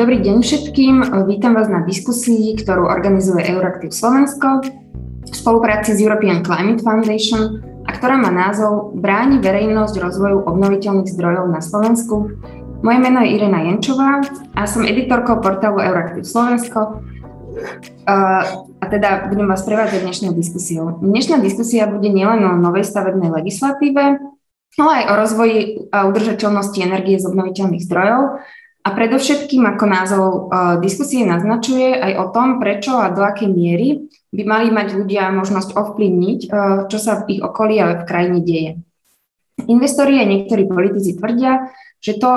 Dobrý deň všetkým. Vítam vás na diskusii, ktorú organizuje Euraktiv Slovensko v spolupráci s European Climate Foundation a ktorá má názov Bráni verejnosť rozvoju obnoviteľných zdrojov na Slovensku. Moje meno je Irena Jenčová a som editorkou portálu Euraktiv Slovensko a teda budem vás prevádzať dnešnou diskusiou. Dnešná diskusia bude nielen o novej stavebnej legislatíve, ale aj o rozvoji a udržateľnosti energie z obnoviteľných zdrojov a predovšetkým, ako názov diskusie naznačuje, aj o tom, prečo a do akej miery by mali mať ľudia možnosť ovplyvniť, čo sa v ich okolí a v krajine deje. Investori a niektorí politici tvrdia, že to,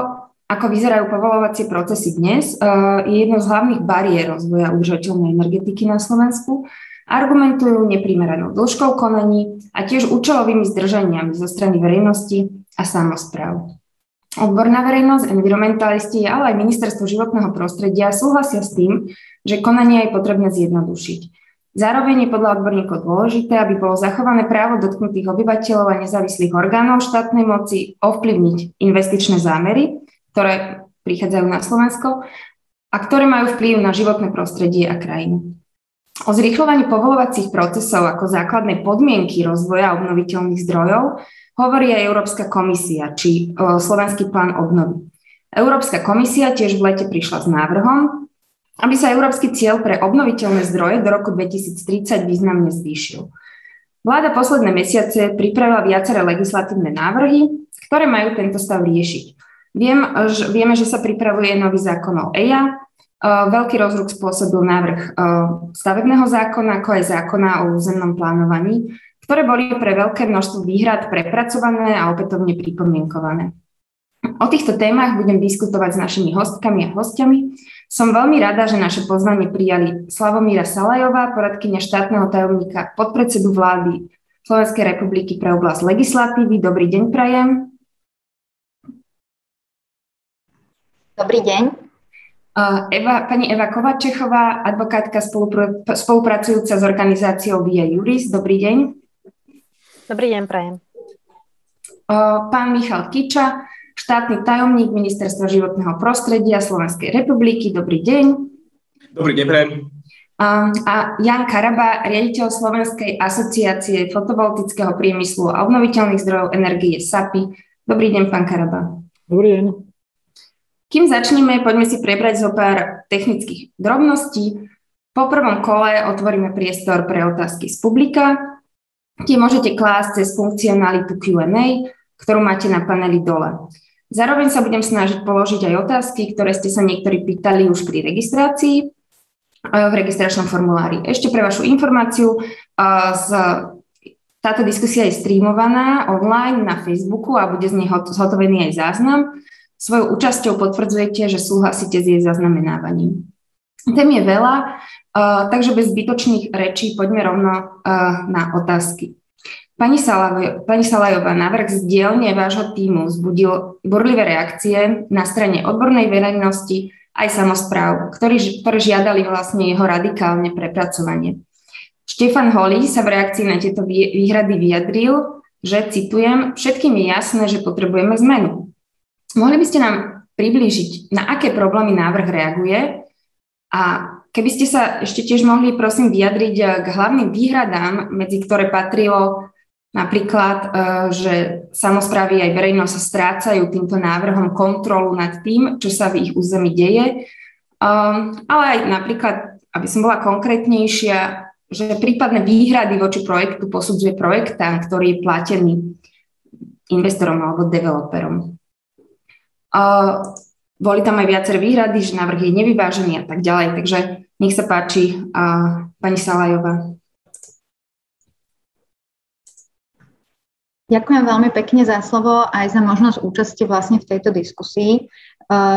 ako vyzerajú povolovacie procesy dnes, je jednou z hlavných bariér rozvoja udržateľnej energetiky na Slovensku. Argumentujú neprimeranou dĺžkou konaní a tiež účelovými zdržaniami zo strany verejnosti a samozpráv. Odborná verejnosť, environmentalisti, ale aj ministerstvo životného prostredia súhlasia s tým, že konanie je potrebné zjednodušiť. Zároveň je podľa odborníkov dôležité, aby bolo zachované právo dotknutých obyvateľov a nezávislých orgánov štátnej moci ovplyvniť investičné zámery, ktoré prichádzajú na Slovensko a ktoré majú vplyv na životné prostredie a krajinu. O zrýchľovaní povolovacích procesov ako základnej podmienky rozvoja obnoviteľných zdrojov hovorí aj Európska komisia, či Slovenský plán obnovy. Európska komisia tiež v lete prišla s návrhom, aby sa európsky cieľ pre obnoviteľné zdroje do roku 2030 významne zvýšil. Vláda posledné mesiace pripravila viaceré legislatívne návrhy, ktoré majú tento stav riešiť. Viem, že, vieme, že sa pripravuje nový zákon o EIA, Veľký rozruch spôsobil návrh stavebného zákona, ako aj zákona o územnom plánovaní, ktoré boli pre veľké množstvo výhrad prepracované a opätovne pripomienkované. O týchto témach budem diskutovať s našimi hostkami a hostiami. Som veľmi rada, že naše pozvanie prijali Slavomíra Salajová, poradkynia štátneho tajomníka podpredsedu vlády Slovenskej republiky pre oblasť legislatívy. Dobrý deň, Prajem. Dobrý deň. Eva, pani Eva Kovačechová, advokátka spolupr- spolupracujúca s organizáciou Via Juris. Dobrý deň. Dobrý deň, prajem. Pán Michal Kiča, štátny tajomník Ministerstva životného prostredia Slovenskej republiky. Dobrý deň. Dobrý deň, prajem. A Jan Karaba, riaditeľ Slovenskej asociácie fotovoltického priemyslu a obnoviteľných zdrojov energie SAPI. Dobrý deň, pán Karaba. Dobrý deň. Kým začneme, poďme si prebrať zo pár technických drobností. Po prvom kole otvoríme priestor pre otázky z publika. Tie môžete klásť cez funkcionalitu Q&A, ktorú máte na paneli dole. Zároveň sa budem snažiť položiť aj otázky, ktoré ste sa niektorí pýtali už pri registrácii e, v registračnom formulári. Ešte pre vašu informáciu, e, z, táto diskusia je streamovaná online na Facebooku a bude z nej zhotovený aj záznam. Svojou účasťou potvrdzujete, že súhlasíte s jej zaznamenávaním. Tém je veľa, Uh, takže bez zbytočných rečí poďme rovno uh, na otázky. Pani, Salaj, pani Salajová, návrh z dielne vášho týmu zbudil burlivé reakcie na strane odbornej verejnosti aj samozpráv, ktorí, ktoré žiadali vlastne jeho radikálne prepracovanie. Štefan Holý sa v reakcii na tieto výhrady vyjadril, že, citujem, všetkým je jasné, že potrebujeme zmenu. Mohli by ste nám priblížiť, na aké problémy návrh reaguje a Keby ste sa ešte tiež mohli, prosím, vyjadriť eh, k hlavným výhradám, medzi ktoré patrilo napríklad, eh, že samozprávy aj verejnosť strácajú týmto návrhom kontrolu nad tým, čo sa v ich území deje, ehm, ale aj napríklad, aby som bola konkrétnejšia, že prípadné výhrady voči projektu posudzuje projektant, ktorý je platený investorom alebo developerom. Boli tam aj viaceré výhrady, že návrh je nevyvážený a tak ďalej. Takže nech sa páči, uh, pani Salajová. Ďakujem veľmi pekne za slovo aj za možnosť účasti vlastne v tejto diskusii.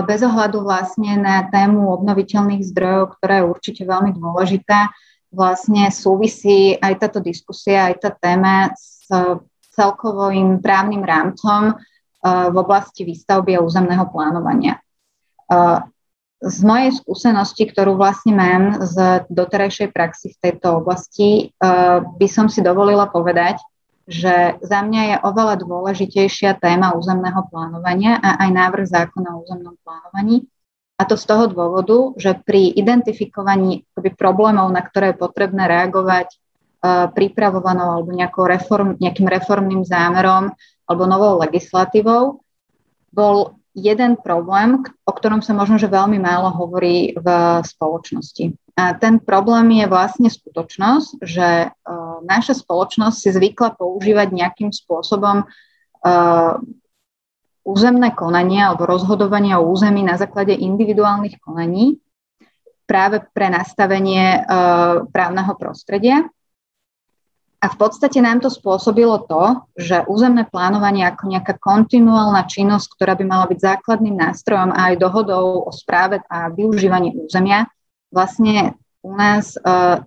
Bez ohľadu vlastne na tému obnoviteľných zdrojov, ktorá je určite veľmi dôležitá, vlastne súvisí aj táto diskusia, aj tá téma s celkovým právnym rámcom v oblasti výstavby a územného plánovania. Z mojej skúsenosti, ktorú vlastne mám z doterajšej praxi v tejto oblasti, eh, by som si dovolila povedať, že za mňa je oveľa dôležitejšia téma územného plánovania a aj návrh zákona o územnom plánovaní. A to z toho dôvodu, že pri identifikovaní problémov, na ktoré je potrebné reagovať uh, pripravovanou alebo reform, nejakým reformným zámerom alebo novou legislatívou, bol jeden problém, o ktorom sa možno, že veľmi málo hovorí v spoločnosti. A ten problém je vlastne skutočnosť, že uh, naša spoločnosť si zvykla používať nejakým spôsobom uh, územné konanie alebo rozhodovanie o území na základe individuálnych konaní práve pre nastavenie uh, právneho prostredia. A v podstate nám to spôsobilo to, že územné plánovanie ako nejaká kontinuálna činnosť, ktorá by mala byť základným nástrojom a aj dohodou o správe a využívaní územia, vlastne u nás uh,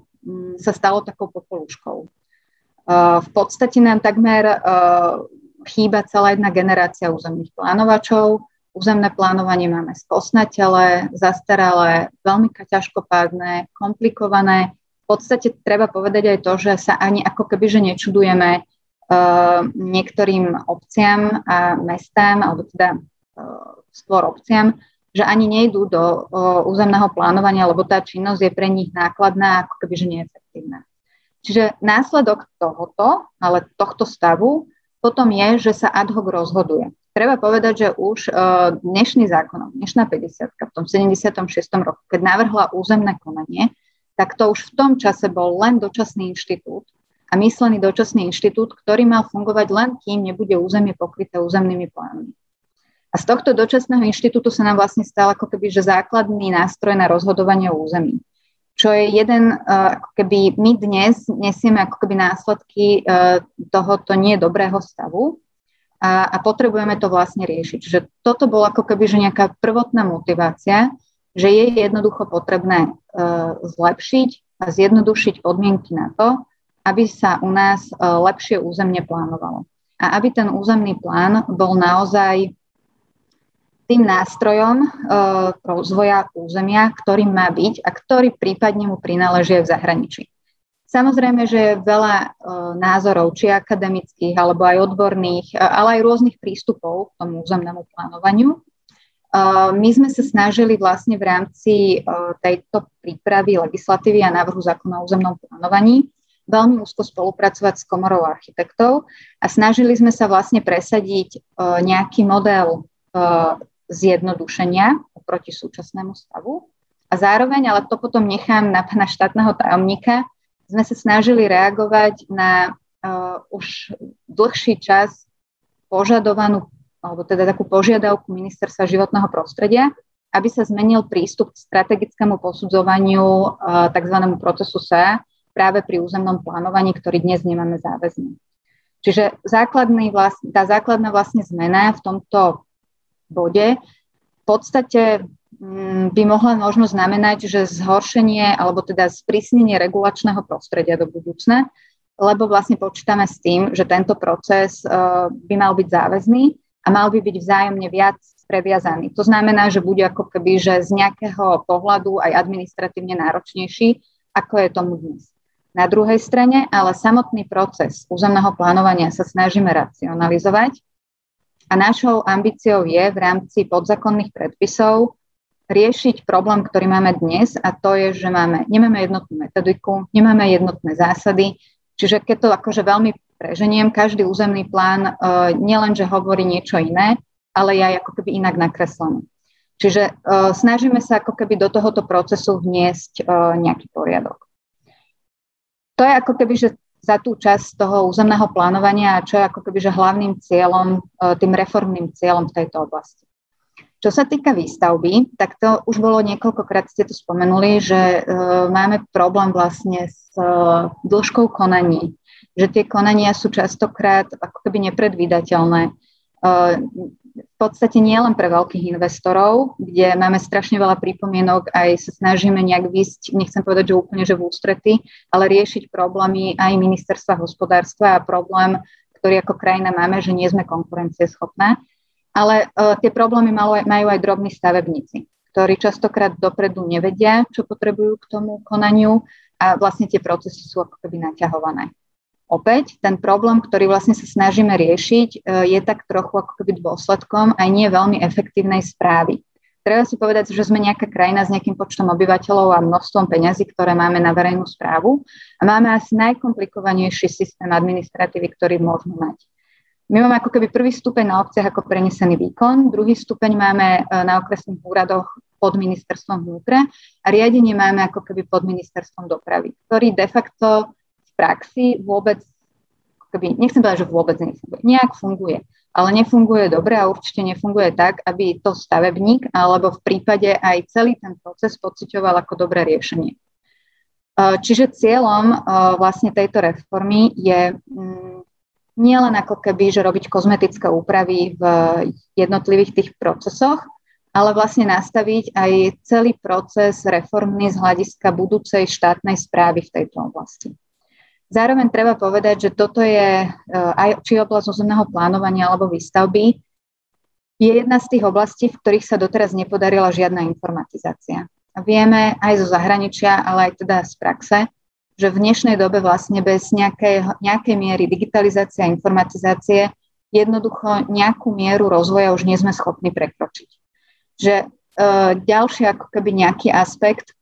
sa stalo takou popoluškou. Uh, v podstate nám takmer uh, chýba celá jedna generácia územných plánovačov. Územné plánovanie máme skosnatele, zastaralé, veľmi ťažkopádne, komplikované. Podstate treba povedať aj to, že sa ani ako keby, že nečudujeme uh, niektorým obciam a mestám, alebo teda uh, skôr obciam, že ani nejdú do uh, územného plánovania, lebo tá činnosť je pre nich nákladná, ako keby, že neefektívna. Čiže následok tohoto, ale tohto stavu potom je, že sa ad hoc rozhoduje. Treba povedať, že už uh, dnešný zákon, dnešná 50 v tom 76. roku, keď navrhla územné konanie, tak to už v tom čase bol len dočasný inštitút a myslený dočasný inštitút, ktorý mal fungovať len kým nebude územie pokryté územnými plánmi. A z tohto dočasného inštitútu sa nám vlastne stal ako keby že základný nástroj na rozhodovanie o území čo je jeden, eh, ako keby my dnes nesieme ako keby následky eh, tohoto nie dobrého stavu a, a potrebujeme to vlastne riešiť. Čiže toto bola ako keby že nejaká prvotná motivácia, že je jednoducho potrebné uh, zlepšiť a zjednodušiť podmienky na to, aby sa u nás uh, lepšie územne plánovalo. A aby ten územný plán bol naozaj tým nástrojom uh, rozvoja územia, ktorým má byť a ktorý prípadne mu prináleží aj v zahraničí. Samozrejme, že je veľa názorov, či akademických, alebo aj odborných, ale aj rôznych prístupov k tomu územnému plánovaniu. Uh, my sme sa snažili vlastne v rámci uh, tejto prípravy legislatívy a návrhu zákona o územnom plánovaní veľmi úzko spolupracovať s komorou architektov a snažili sme sa vlastne presadiť uh, nejaký model zjednodušenia oproti súčasnému stavu. A zároveň, ale to potom nechám na pána štátneho tajomníka, sme sa snažili reagovať na už dlhší čas požadovanú, alebo teda takú požiadavku ministerstva životného prostredia, aby sa zmenil prístup k strategickému posudzovaniu uh, tzv. procesu SEA práve pri územnom plánovaní, ktorý dnes nemáme záväzný. Čiže základný vlastne, tá základná vlastne zmena v tomto bode v podstate mm, by mohla možno znamenať, že zhoršenie alebo teda sprísnenie regulačného prostredia do budúcna, lebo vlastne počítame s tým, že tento proces e, by mal byť záväzný a mal by byť vzájomne viac previazaný. To znamená, že bude ako keby, že z nejakého pohľadu aj administratívne náročnejší, ako je tomu dnes. Na druhej strane, ale samotný proces územného plánovania sa snažíme racionalizovať a našou ambíciou je v rámci podzákonných predpisov riešiť problém, ktorý máme dnes a to je, že máme, nemáme jednotnú metodiku, nemáme jednotné zásady, čiže keď to akože veľmi preženiem, každý územný plán uh, nielen, že hovorí niečo iné, ale aj ako keby inak nakreslený. Čiže uh, snažíme sa ako keby do tohoto procesu vniesť uh, nejaký poriadok. To je ako keby, že za tú časť toho územného plánovania čo je ako keby že hlavným cieľom, e, tým reformným cieľom v tejto oblasti. Čo sa týka výstavby, tak to už bolo niekoľkokrát, ste to spomenuli, že uh, máme problém vlastne s uh, dĺžkou konaní, že tie konania sú častokrát ako keby nepredvídateľné. Uh, v podstate nie len pre veľkých investorov, kde máme strašne veľa prípomienok, aj sa snažíme nejak vysť, nechcem povedať, že úplne, že v ústrety, ale riešiť problémy aj ministerstva hospodárstva a problém, ktorý ako krajina máme, že nie sme konkurencieschopné. Ale uh, tie problémy aj, majú aj drobní stavebníci, ktorí častokrát dopredu nevedia, čo potrebujú k tomu konaniu a vlastne tie procesy sú ako keby naťahované. Opäť ten problém, ktorý vlastne sa snažíme riešiť, e, je tak trochu ako keby dôsledkom aj nie veľmi efektívnej správy. Treba si povedať, že sme nejaká krajina s nejakým počtom obyvateľov a množstvom peňazí, ktoré máme na verejnú správu a máme asi najkomplikovanejší systém administratívy, ktorý môžeme mať. My máme ako keby prvý stupeň na obciach ako prenesený výkon, druhý stupeň máme e, na okresných úradoch pod ministerstvom vnútra a riadenie máme ako keby pod ministerstvom dopravy, ktorý de facto v praxi vôbec, keby, nechcem povedať, že vôbec nefunguje, nejak funguje ale nefunguje dobre a určite nefunguje tak, aby to stavebník alebo v prípade aj celý ten proces pocitoval ako dobré riešenie. E, čiže cieľom e, vlastne tejto reformy je mm, nielen ako keby, že robiť kozmetické úpravy v jednotlivých tých procesoch, ale vlastne nastaviť aj celý proces reformný z hľadiska budúcej štátnej správy v tejto oblasti. Zároveň treba povedať, že toto je eh, aj či oblasť územného plánovania alebo výstavby, je jedna z tých oblastí, v ktorých sa doteraz nepodarila žiadna informatizácia. Vieme aj zo zahraničia, ale aj teda z praxe, že v dnešnej dobe vlastne bez nejakej, nejakej miery digitalizácie a informatizácie jednoducho nejakú mieru rozvoja už nie sme schopní prekročiť. Že e, ďalší ako keby nejaký aspekt,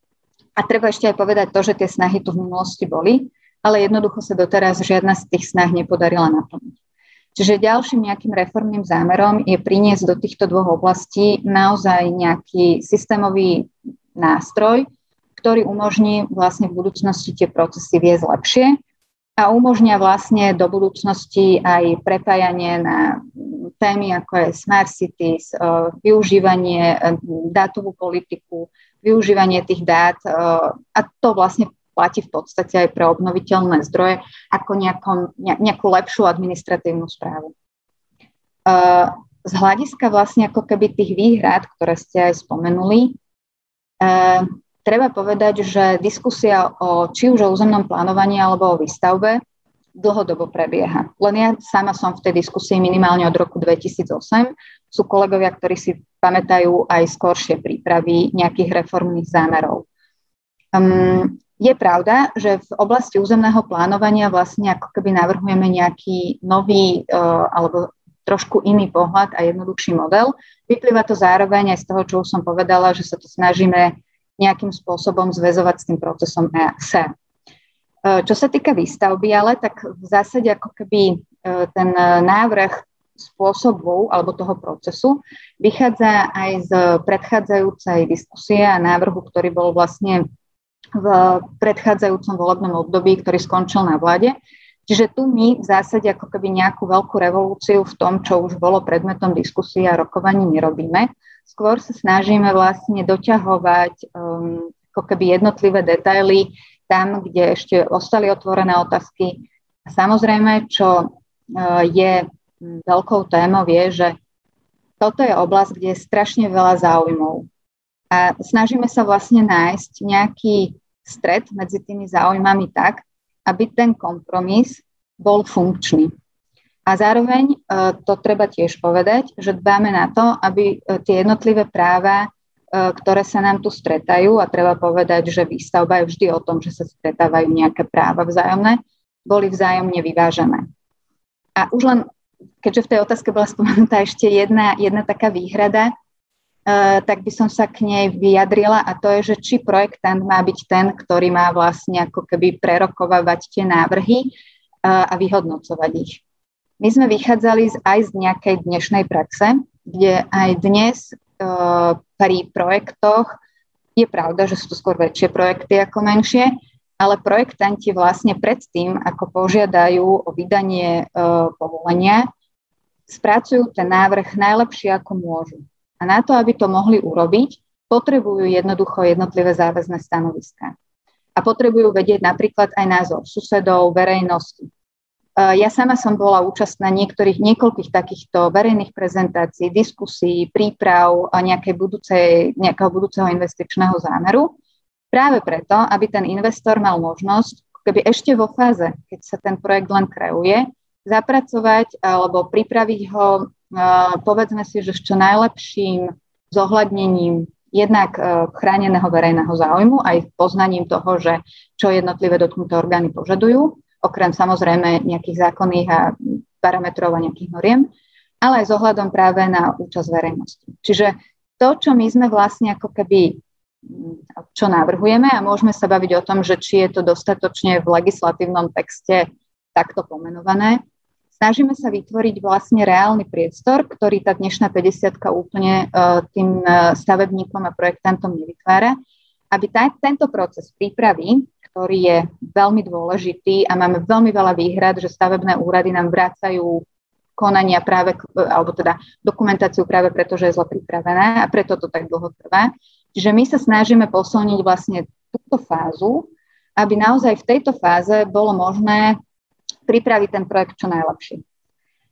a treba ešte aj povedať to, že tie snahy tu v minulosti boli, ale jednoducho sa doteraz žiadna z tých snah nepodarila naplniť. Čiže ďalším nejakým reformným zámerom je priniesť do týchto dvoch oblastí naozaj nejaký systémový nástroj, ktorý umožní vlastne v budúcnosti tie procesy viesť lepšie a umožňa vlastne do budúcnosti aj prepájanie na témy ako je smart cities, eh, využívanie eh, dátovú politiku, využívanie tých dát eh, a to vlastne platí v podstate aj pre obnoviteľné zdroje ako nejakom, nejakú lepšiu administratívnu správu. Z hľadiska vlastne ako keby tých výhrad, ktoré ste aj spomenuli, treba povedať, že diskusia o či už o územnom plánovaní alebo o výstavbe dlhodobo prebieha. Len ja sama som v tej diskusii minimálne od roku 2008. Sú kolegovia, ktorí si pamätajú aj skoršie prípravy nejakých reformných zámerov. Um, je pravda, že v oblasti územného plánovania vlastne ako keby navrhujeme nejaký nový uh, alebo trošku iný pohľad a jednoduchší model. Vyplýva to zároveň aj z toho, čo už som povedala, že sa to snažíme nejakým spôsobom zväzovať s tým procesom EAC. Uh, čo sa týka výstavby, ale tak v zásade ako keby uh, ten návrh spôsobu alebo toho procesu vychádza aj z predchádzajúcej diskusie a návrhu, ktorý bol vlastne v predchádzajúcom volebnom období, ktorý skončil na vláde. Čiže tu my v zásade ako keby nejakú veľkú revolúciu v tom, čo už bolo predmetom diskusie a rokovaní nerobíme. Skôr sa snažíme vlastne doťahovať um, ako keby jednotlivé detaily tam, kde ešte ostali otvorené otázky. A samozrejme, čo uh, je veľkou témou, je, že toto je oblasť, kde je strašne veľa záujmov. A snažíme sa vlastne nájsť nejaký stred medzi tými záujmami tak, aby ten kompromis bol funkčný. A zároveň e, to treba tiež povedať, že dbáme na to, aby e, tie jednotlivé práva, e, ktoré sa nám tu stretajú, a treba povedať, že výstavba je vždy o tom, že sa stretávajú nejaké práva vzájomné, boli vzájomne vyvážené. A už len, keďže v tej otázke bola spomenutá ešte jedna, jedna taká výhrada, tak by som sa k nej vyjadrila a to je, že či projektant má byť ten, ktorý má vlastne ako keby prerokovávať tie návrhy a vyhodnocovať ich. My sme vychádzali aj z nejakej dnešnej praxe, kde aj dnes eh, pri projektoch je pravda, že sú to skôr väčšie projekty ako menšie, ale projektanti vlastne predtým, ako požiadajú o vydanie povolenia, spracujú ten návrh najlepšie, ako môžu. A na to, aby to mohli urobiť, potrebujú jednoducho jednotlivé záväzné stanoviská. A potrebujú vedieť napríklad aj názor susedov, verejnosti. E, ja sama som bola účastná niektorých, niekoľkých takýchto verejných prezentácií, diskusí, príprav nejakej budúcej, nejakého budúceho investičného zámeru. Práve preto, aby ten investor mal možnosť, keby ešte vo fáze, keď sa ten projekt len kreuje, zapracovať alebo pripraviť ho povedzme si, že s čo najlepším zohľadnením jednak chráneného verejného záujmu, aj poznaním toho, že čo jednotlivé dotknuté orgány požadujú, okrem samozrejme nejakých zákonných a parametrov a nejakých noriem, ale aj s ohľadom práve na účasť verejnosti. Čiže to, čo my sme vlastne ako keby čo navrhujeme a môžeme sa baviť o tom, že či je to dostatočne v legislatívnom texte takto pomenované. Snažíme sa vytvoriť vlastne reálny priestor, ktorý tá dnešná 50 úplne uh, tým uh, stavebníkom a projektantom nevytvára, aby ta, tento proces prípravy, ktorý je veľmi dôležitý a máme veľmi veľa výhrad, že stavebné úrady nám vrácajú konania práve, alebo teda dokumentáciu práve preto, že je zle pripravené a preto to tak dlho trvá. Čiže my sa snažíme posilniť vlastne túto fázu, aby naozaj v tejto fáze bolo možné pripraviť ten projekt čo najlepšie.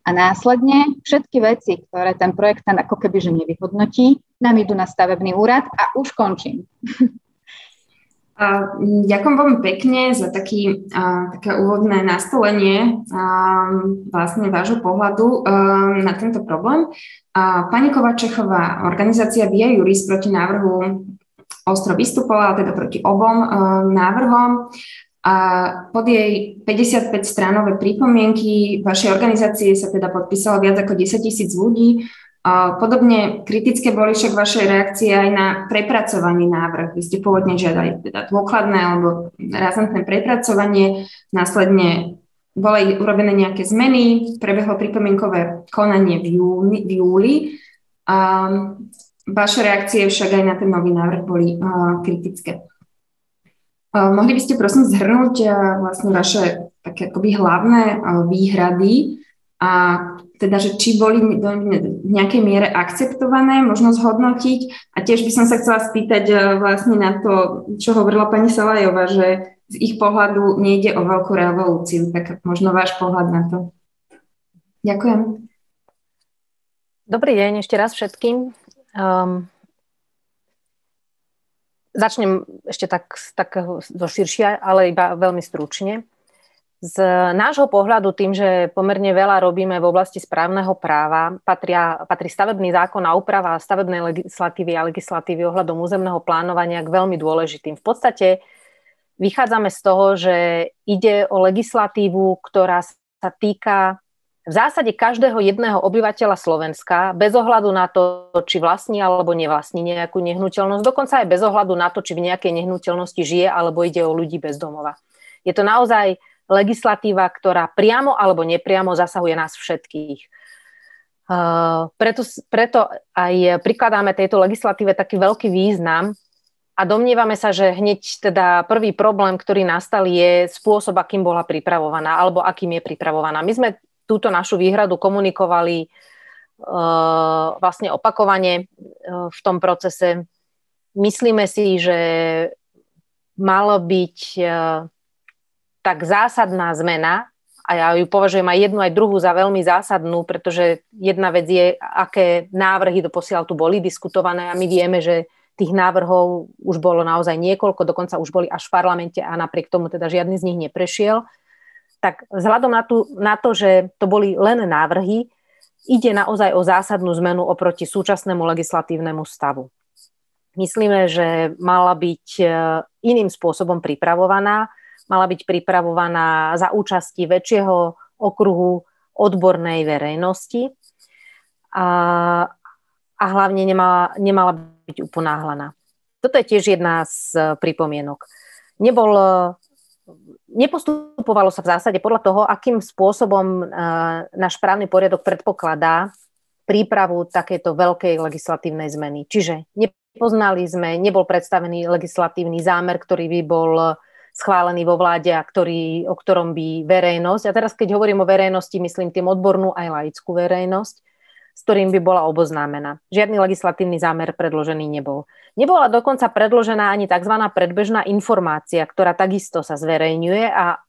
A následne všetky veci, ktoré ten projektant ako keby že nevyhodnotí, nám idú na stavebný úrad a už končím. Ďakujem veľmi pekne za taký, také úvodné nastolenie vlastne vášho pohľadu na tento problém. Pani Kovačechová, organizácia Via Juris proti návrhu ostro vystupovala, teda proti obom návrhom. A pod jej 55-stránové prípomienky vašej organizácie sa teda podpísalo viac ako 10 tisíc ľudí Podobne kritické boli však vaše reakcie aj na prepracovaný návrh. Vy ste pôvodne žiadali teda dôkladné alebo razantné prepracovanie, následne boli urobené nejaké zmeny, prebehlo pripomienkové konanie v júli. V júli. A vaše reakcie však aj na ten nový návrh boli kritické. Mohli by ste prosím zhrnúť vlastne vaše také akoby hlavné výhrady a teda, že či boli v nejakej miere akceptované, možno zhodnotiť. A tiež by som sa chcela spýtať e, vlastne na to, čo hovorila pani Salajová, že z ich pohľadu nejde o veľkú revolúciu, tak možno váš pohľad na to. Ďakujem. Dobrý deň ešte raz všetkým. Um, začnem ešte tak, tak zo širšia, ale iba veľmi stručne. Z nášho pohľadu tým, že pomerne veľa robíme v oblasti správneho práva, patria, patrí stavebný zákon a úprava stavebnej legislatívy a legislatívy ohľadom územného plánovania k veľmi dôležitým. V podstate vychádzame z toho, že ide o legislatívu, ktorá sa týka v zásade každého jedného obyvateľa Slovenska, bez ohľadu na to, či vlastní alebo nevlastní nejakú nehnuteľnosť, dokonca aj bez ohľadu na to, či v nejakej nehnuteľnosti žije alebo ide o ľudí bez domova. Je to naozaj legislatíva, ktorá priamo alebo nepriamo zasahuje nás všetkých. Uh, preto, preto aj prikladáme tejto legislatíve taký veľký význam a domnievame sa, že hneď teda prvý problém, ktorý nastal, je spôsob, akým bola pripravovaná alebo akým je pripravovaná. My sme túto našu výhradu komunikovali uh, vlastne opakovane uh, v tom procese. Myslíme si, že malo byť tak zásadná zmena, a ja ju považujem aj jednu, aj druhú za veľmi zásadnú, pretože jedna vec je, aké návrhy do posiaľ tu boli diskutované a my vieme, že tých návrhov už bolo naozaj niekoľko, dokonca už boli až v parlamente a napriek tomu teda žiadny z nich neprešiel. Tak vzhľadom na, tu, na to, že to boli len návrhy, ide naozaj o zásadnú zmenu oproti súčasnému legislatívnemu stavu. Myslíme, že mala byť e, iným spôsobom pripravovaná, mala byť pripravovaná za účasti väčšieho okruhu odbornej verejnosti a, a hlavne nemala, nemala byť uponáhlaná. Toto je tiež jedna z pripomienok. Nebol, nepostupovalo sa v zásade podľa toho, akým spôsobom náš právny poriadok predpokladá prípravu takéto veľkej legislatívnej zmeny. Čiže nepoznali sme, nebol predstavený legislatívny zámer, ktorý by bol schválený vo vláde a ktorý, o ktorom by verejnosť, a teraz keď hovorím o verejnosti, myslím tým odbornú aj laickú verejnosť, s ktorým by bola oboznámená. Žiadny legislatívny zámer predložený nebol. Nebola dokonca predložená ani tzv. predbežná informácia, ktorá takisto sa zverejňuje a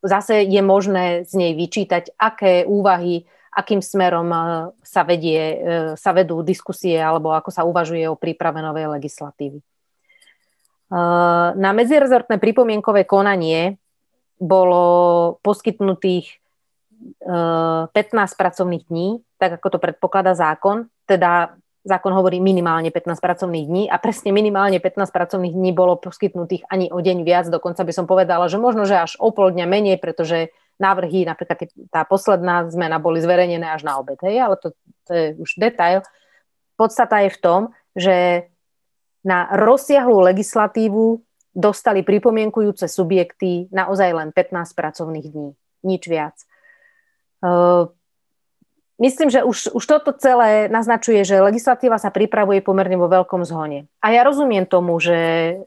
zase je možné z nej vyčítať, aké úvahy, akým smerom e, sa, vedie, e, sa vedú diskusie alebo ako sa uvažuje o príprave novej legislatívy. Na medzirezortné pripomienkové konanie bolo poskytnutých 15 pracovných dní, tak ako to predpokladá zákon. Teda zákon hovorí minimálne 15 pracovných dní a presne minimálne 15 pracovných dní bolo poskytnútich ani o deň viac. Dokonca by som povedala, že možno, že až o pol dňa menej, pretože návrhy, napríklad tá posledná zmena boli zverejnené až na obed, hej, ale to, to je už detail. Podstata je v tom, že na rozsiahlú legislatívu dostali pripomienkujúce subjekty naozaj len 15 pracovných dní. Nič viac. Uh, myslím, že už, už toto celé naznačuje, že legislatíva sa pripravuje pomerne vo veľkom zhone. A ja rozumiem tomu, že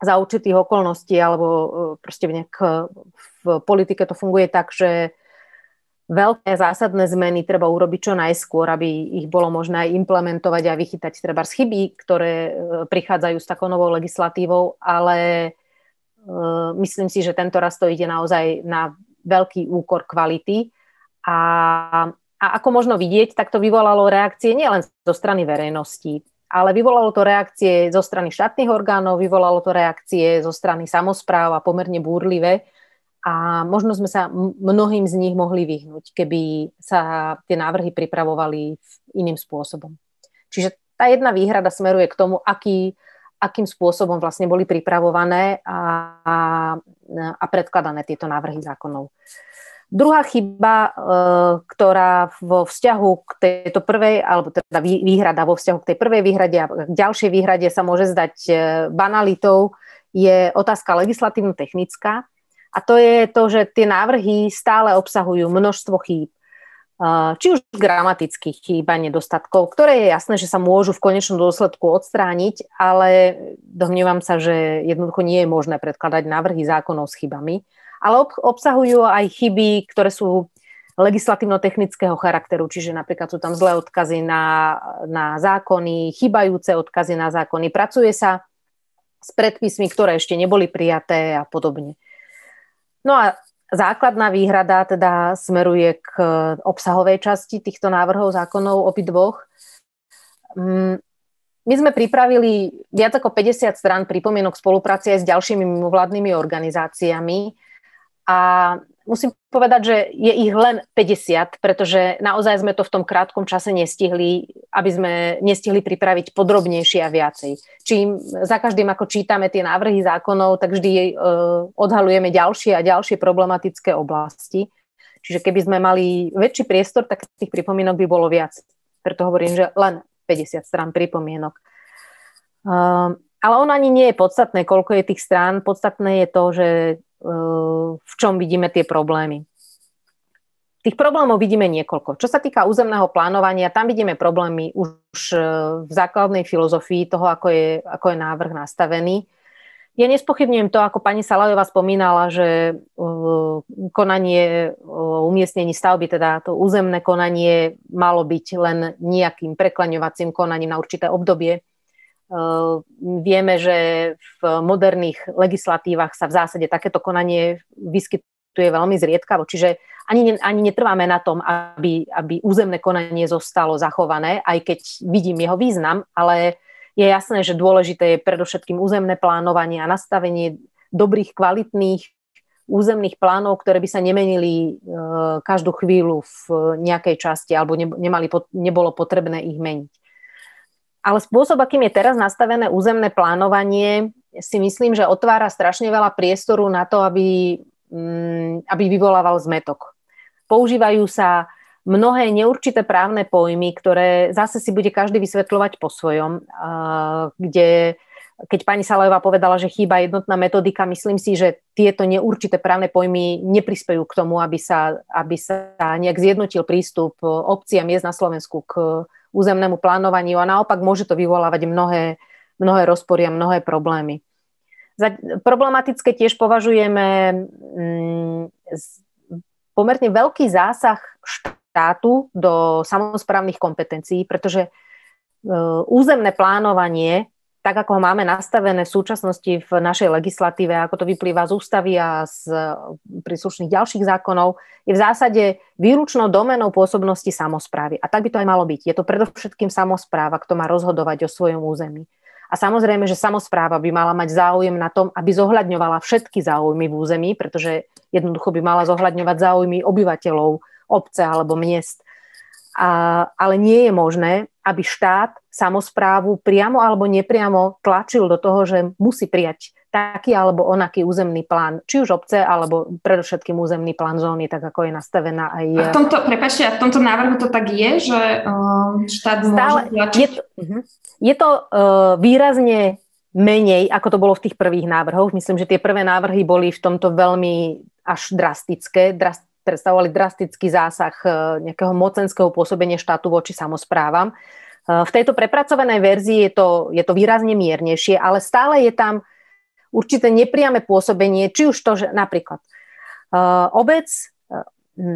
za určitých okolností alebo uh, proste v, nejak, v politike to funguje tak, že veľké zásadné zmeny treba urobiť čo najskôr, aby ich bolo možné aj implementovať a vychytať treba z chyby, ktoré e, prichádzajú s takou novou legislatívou, ale e, myslím si, že tento raz to ide naozaj na veľký úkor kvality. A, a ako možno vidieť, tak to vyvolalo reakcie nielen zo strany verejnosti, ale vyvolalo to reakcie zo strany štátnych orgánov, vyvolalo to reakcie zo strany samozpráv a pomerne búrlivé a možno sme sa mnohým z nich mohli vyhnúť, keby sa tie návrhy pripravovali iným spôsobom. Čiže tá jedna výhrada smeruje k tomu, aký, akým spôsobom vlastne boli pripravované a, a, a predkladané tieto návrhy zákonov. Druhá chyba, e, ktorá vo vzťahu k tejto prvej, alebo teda výhrada vo vzťahu k tej prvej výhrade a k ďalšej výhrade sa môže zdať e, banalitou, je otázka legislatívno-technická. A to je to, že tie návrhy stále obsahujú množstvo chýb. Či už gramatických chýb a nedostatkov, ktoré je jasné, že sa môžu v konečnom dôsledku odstrániť, ale domnievam sa, že jednoducho nie je možné predkladať návrhy zákonov s chybami. Ale obsahujú aj chyby, ktoré sú legislatívno-technického charakteru, čiže napríklad sú tam zlé odkazy na, na zákony, chybajúce odkazy na zákony, pracuje sa s predpismi, ktoré ešte neboli prijaté a podobne. No a základná výhrada teda smeruje k obsahovej časti týchto návrhov zákonov obidvoch. Mm, my sme pripravili viac ako 50 strán pripomienok spolupráce aj s ďalšími mimovládnymi organizáciami a musím povedať, že je ich len 50, pretože naozaj sme to v tom krátkom čase nestihli, aby sme nestihli pripraviť podrobnejšie a viacej. Čím za každým, ako čítame tie návrhy zákonov, tak vždy uh, odhalujeme ďalšie a ďalšie problematické oblasti. Čiže keby sme mali väčší priestor, tak tých pripomienok by bolo viac. Preto hovorím, že len 50 strán pripomienok. Uh, ale on ani nie je podstatné, koľko je tých strán. Podstatné je to, že v čom vidíme tie problémy. Tých problémov vidíme niekoľko. Čo sa týka územného plánovania, tam vidíme problémy už e, v základnej filozofii toho, ako je, ako je návrh nastavený. Ja nespochybňujem to, ako pani Salajová spomínala, že e, konanie o umiestnení stavby, teda to územné konanie malo byť len nejakým preklaňovacím konaním na určité obdobie. Ehm, vieme, že v moderných legislatívach sa v zásade takéto konanie vyskytuje veľmi zriedkavo, čiže ani, ani netrváme na tom, aby, aby územné konanie zostalo zachované, aj keď vidím jeho význam, ale je jasné, že dôležité je predovšetkým územné plánovanie a nastavenie dobrých, kvalitných územných plánov, ktoré by sa nemenili e, každú chvíľu v nejakej časti alebo nemali, nebolo potrebné ich meniť. Ale spôsob, akým je teraz nastavené územné plánovanie, si myslím, že otvára strašne veľa priestoru na to, aby, mm, aby vyvolával zmetok. Používajú sa mnohé neurčité právne pojmy, ktoré zase si bude každý vysvetľovať po svojom, kde keď pani Salajová povedala, že chýba jednotná metodika, myslím si, že tieto neurčité právne pojmy neprispejú k tomu, aby sa, aby sa nejak zjednotil prístup obcí a miest na Slovensku k územnému plánovaniu a naopak môže to vyvolávať mnohé, mnohé rozpory a mnohé problémy. Za problematické tiež považujeme mm, pomerne veľký zásah štátu do samozprávnych kompetencií, pretože e, územné plánovanie tak ako ho máme nastavené v súčasnosti v našej legislatíve, ako to vyplýva z ústavy a z príslušných ďalších zákonov, je v zásade výlučnou domenou pôsobnosti samozprávy. A tak by to aj malo byť. Je to predovšetkým samozpráva, kto má rozhodovať o svojom území. A samozrejme, že samozpráva by mala mať záujem na tom, aby zohľadňovala všetky záujmy v území, pretože jednoducho by mala zohľadňovať záujmy obyvateľov obce alebo miest. A, ale nie je možné, aby štát samozprávu priamo alebo nepriamo tlačil do toho, že musí prijať taký alebo onaký územný plán, či už obce, alebo predovšetkým územný plán zóny, tak ako je nastavená aj... A v tomto, prepáčte, a v tomto návrhu to tak je, že uh, štát Stále, môže Je to, uh-huh. je to uh, výrazne menej, ako to bolo v tých prvých návrhoch. Myslím, že tie prvé návrhy boli v tomto veľmi až drastické, drast, predstavovali drastický zásah uh, nejakého mocenského pôsobenia štátu voči samozprávam. Uh, v tejto prepracovanej verzii je to, je to výrazne miernejšie, ale stále je tam určité nepriame pôsobenie, či už to, že napríklad uh, obec uh,